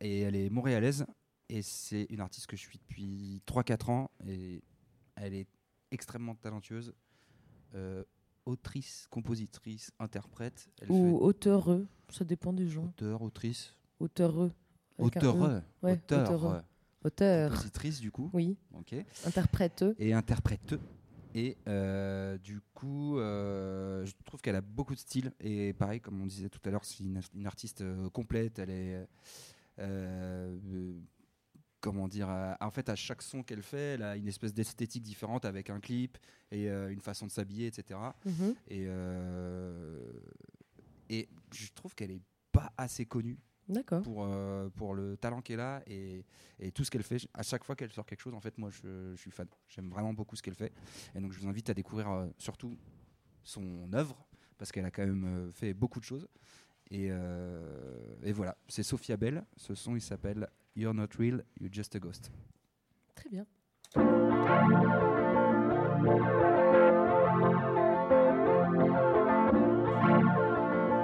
C: Et elle est montréalaise. Et c'est une artiste que je suis depuis 3-4 ans. Et elle est extrêmement talentueuse. Euh, autrice, compositrice, interprète. Elle
B: Ou auteureux, ça dépend des gens.
C: Auteur, autrice.
B: Auteureux.
C: Auteureux.
B: Ouais,
C: Auteur.
B: auteureux. Auteur.
C: Compositrice, du coup.
B: Oui.
C: Ok.
B: Interprète.
C: Et interprète. Et euh, du coup, euh, je trouve qu'elle a beaucoup de style. Et pareil, comme on disait tout à l'heure, c'est une, une artiste euh, complète. Elle est. comment dire euh, En fait, à chaque son qu'elle fait, elle a une espèce d'esthétique différente avec un clip et euh, une façon de s'habiller, etc.
B: Mhm.
C: Et, euh, et je trouve qu'elle est pas assez connue.
B: D'accord.
C: Pour, euh, pour le talent qu'elle a et, et tout ce qu'elle fait. À chaque fois qu'elle sort quelque chose, en fait, moi, je, je suis fan. J'aime vraiment beaucoup ce qu'elle fait. Et donc, je vous invite à découvrir surtout son œuvre, parce qu'elle a quand même fait beaucoup de choses. Et, et voilà, c'est Sophia Bell. Ce son, il s'appelle You're Not Real, You're Just a Ghost.
B: Très bien.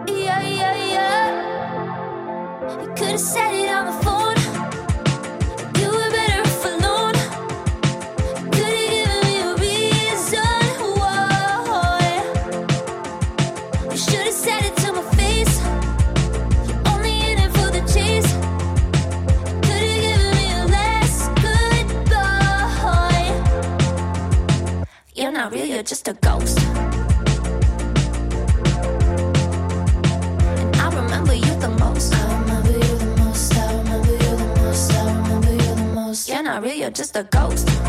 Q: Yeah, yeah, yeah. You could have said it on just a ghost. I remember you the most. I remember you the most. I remember you the most. I remember you the most. You're not real, you're just a ghost.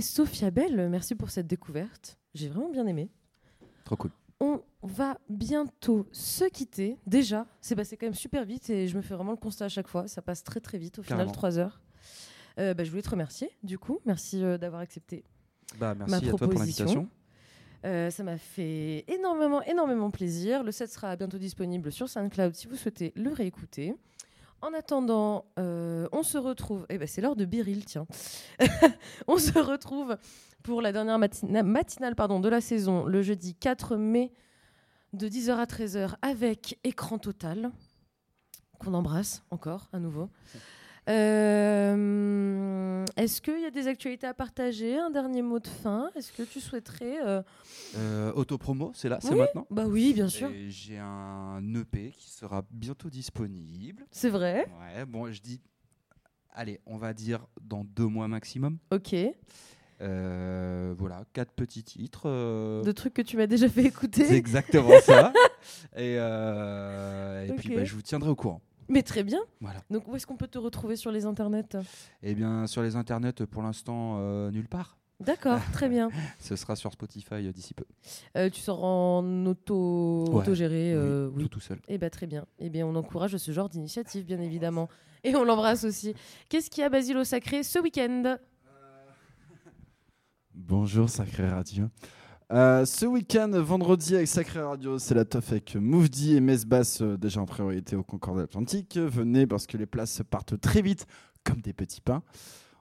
B: C'était Sophia Bell. Merci pour cette découverte. J'ai vraiment bien aimé.
C: Trop cool.
B: On va bientôt se quitter. Déjà, c'est passé quand même super vite et je me fais vraiment le constat à chaque fois. Ça passe très très vite. Au final,
C: Carrément.
B: trois heures. Euh, bah, je voulais te remercier, du coup. Merci euh, d'avoir accepté
C: Bah, merci
B: ma
C: à toi pour
B: proposition.
C: l'invitation.
B: Euh, ça m'a fait énormément, énormément plaisir. Le set sera bientôt disponible sur SoundCloud si vous souhaitez le réécouter. En attendant, euh, on se retrouve. Eh ben, c'est l'heure de Biril, tiens. on se retrouve pour la dernière matina- matinale pardon, de la saison, le jeudi 4 mai, de 10h à 13h, avec Écran Total, qu'on embrasse encore à nouveau. Euh, Est-ce qu'il y a des actualités à partager Un dernier mot de fin? Est-ce que tu souhaiterais euh,
C: Euh, Autopromo, c'est là, c'est maintenant?
B: Bah oui, bien sûr.
C: J'ai un EP qui sera bientôt disponible.
B: C'est vrai?
C: Ouais, bon, je dis, allez, on va dire dans deux mois maximum.
B: Ok.
C: Euh, voilà, quatre petits titres. euh,
B: De trucs que tu m'as déjà fait écouter.
C: C'est exactement ça. Et, euh, et puis, bah, je vous tiendrai au courant.
B: Mais très bien.
C: Voilà.
B: Donc où est-ce qu'on peut te retrouver sur les internets?
C: Eh bien, sur les internets, pour l'instant, euh, nulle part.
B: D'accord, très bien.
C: Ce sera sur Spotify euh, d'ici peu.
B: Euh, tu sors en auto,
C: Ouais,
B: autogéré,
C: oui, tout tout seul.
B: Eh ben très bien. Eh bien, on encourage ce genre d'initiative, bien évidemment, et on l'embrasse aussi. Qu'est-ce qu'il y a, Basile au Sacré, ce week-end?
R: Bonjour Sacré Radio. Euh, ce week-end, vendredi avec Sacré Radio, c'est la teuf avec Mouvdi et Mesbas, euh, déjà en priorité au Concorde Atlantique. Venez parce que les places partent très vite, comme des petits pains.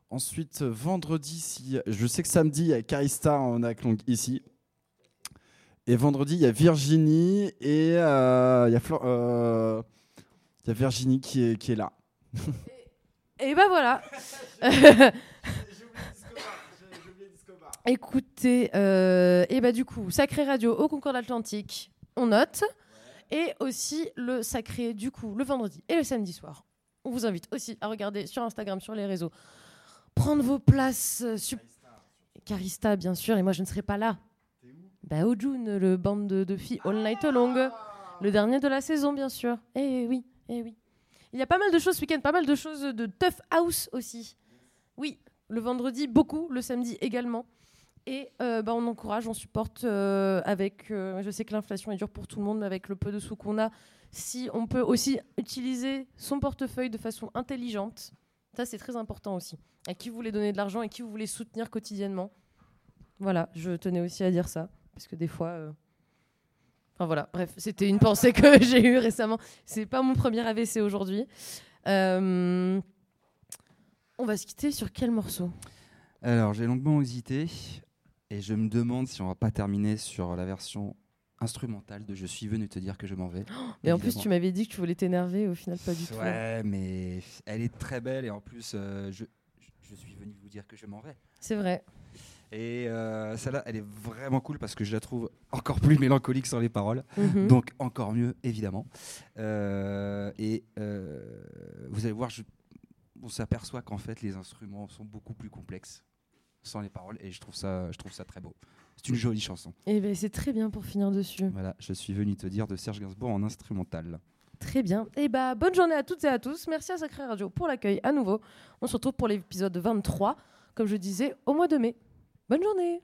R: Ensuite, vendredi, si, je sais que samedi, il y a Carista en Aclong ici. Et vendredi, il y a Virginie et euh, il y, a Flor- euh, il y a Virginie qui est, qui est là.
B: Et ben voilà. Écoutez, euh, et bah du coup, Sacré Radio au Concorde Atlantique, on note. Et aussi le Sacré, du coup, le vendredi et le samedi soir. On vous invite aussi à regarder sur Instagram, sur les réseaux. Prendre vos places. euh, Carista, bien sûr, et moi je ne serai pas là. Bah, au le band de, de filles All Night Long. Le dernier de la saison, bien sûr. Eh oui, eh oui. Il y a pas mal de choses ce week-end, pas mal de choses de tough house aussi. Oui, le vendredi, beaucoup, le samedi également. Et euh, bah, on encourage, on supporte euh, avec. euh, je sais que l'inflation est dure pour tout le monde, mais avec le peu de sous qu'on a, si on peut aussi utiliser son portefeuille de façon intelligente, ça c'est très important aussi. À qui vous voulez donner de l'argent et qui vous voulez soutenir quotidiennement. Voilà, je tenais aussi à dire ça, parce que des fois. Enfin voilà, bref, c'était une pensée que j'ai eue récemment. C'est pas mon premier AVC aujourd'hui. On va se quitter sur quel morceau?
C: Alors, j'ai longuement hésité et je me demande si on va pas terminer sur la version instrumentale de Je suis venu te dire que je m'en vais.
B: Et en plus, tu m'avais dit que tu voulais t'énerver, au final, pas du tout.
C: Ouais, mais elle est très belle et en plus, euh, je, je suis venu vous dire que je m'en vais.
B: C'est vrai.
C: Et euh, celle-là, elle est vraiment cool parce que je la trouve encore plus mélancolique sans les paroles.
B: Mhm.
C: Donc encore mieux, évidemment. Euh, et vous allez voir, je- on s'aperçoit qu'en fait, les instruments sont beaucoup plus complexes sans les paroles et je trouve ça, je trouve ça très beau. C'est une
B: mm.
C: jolie chanson.
B: Et ben c'est très bien pour finir dessus.
C: Voilà, je suis venu te dire de Serge Gainsbourg en instrumental.
B: Très bien. Et bah bonne journée à toutes et à tous. Merci à Sacré Radio pour l'accueil à nouveau. On se retrouve pour l'épisode 23, comme je disais, au mois de mai. Bonne journée.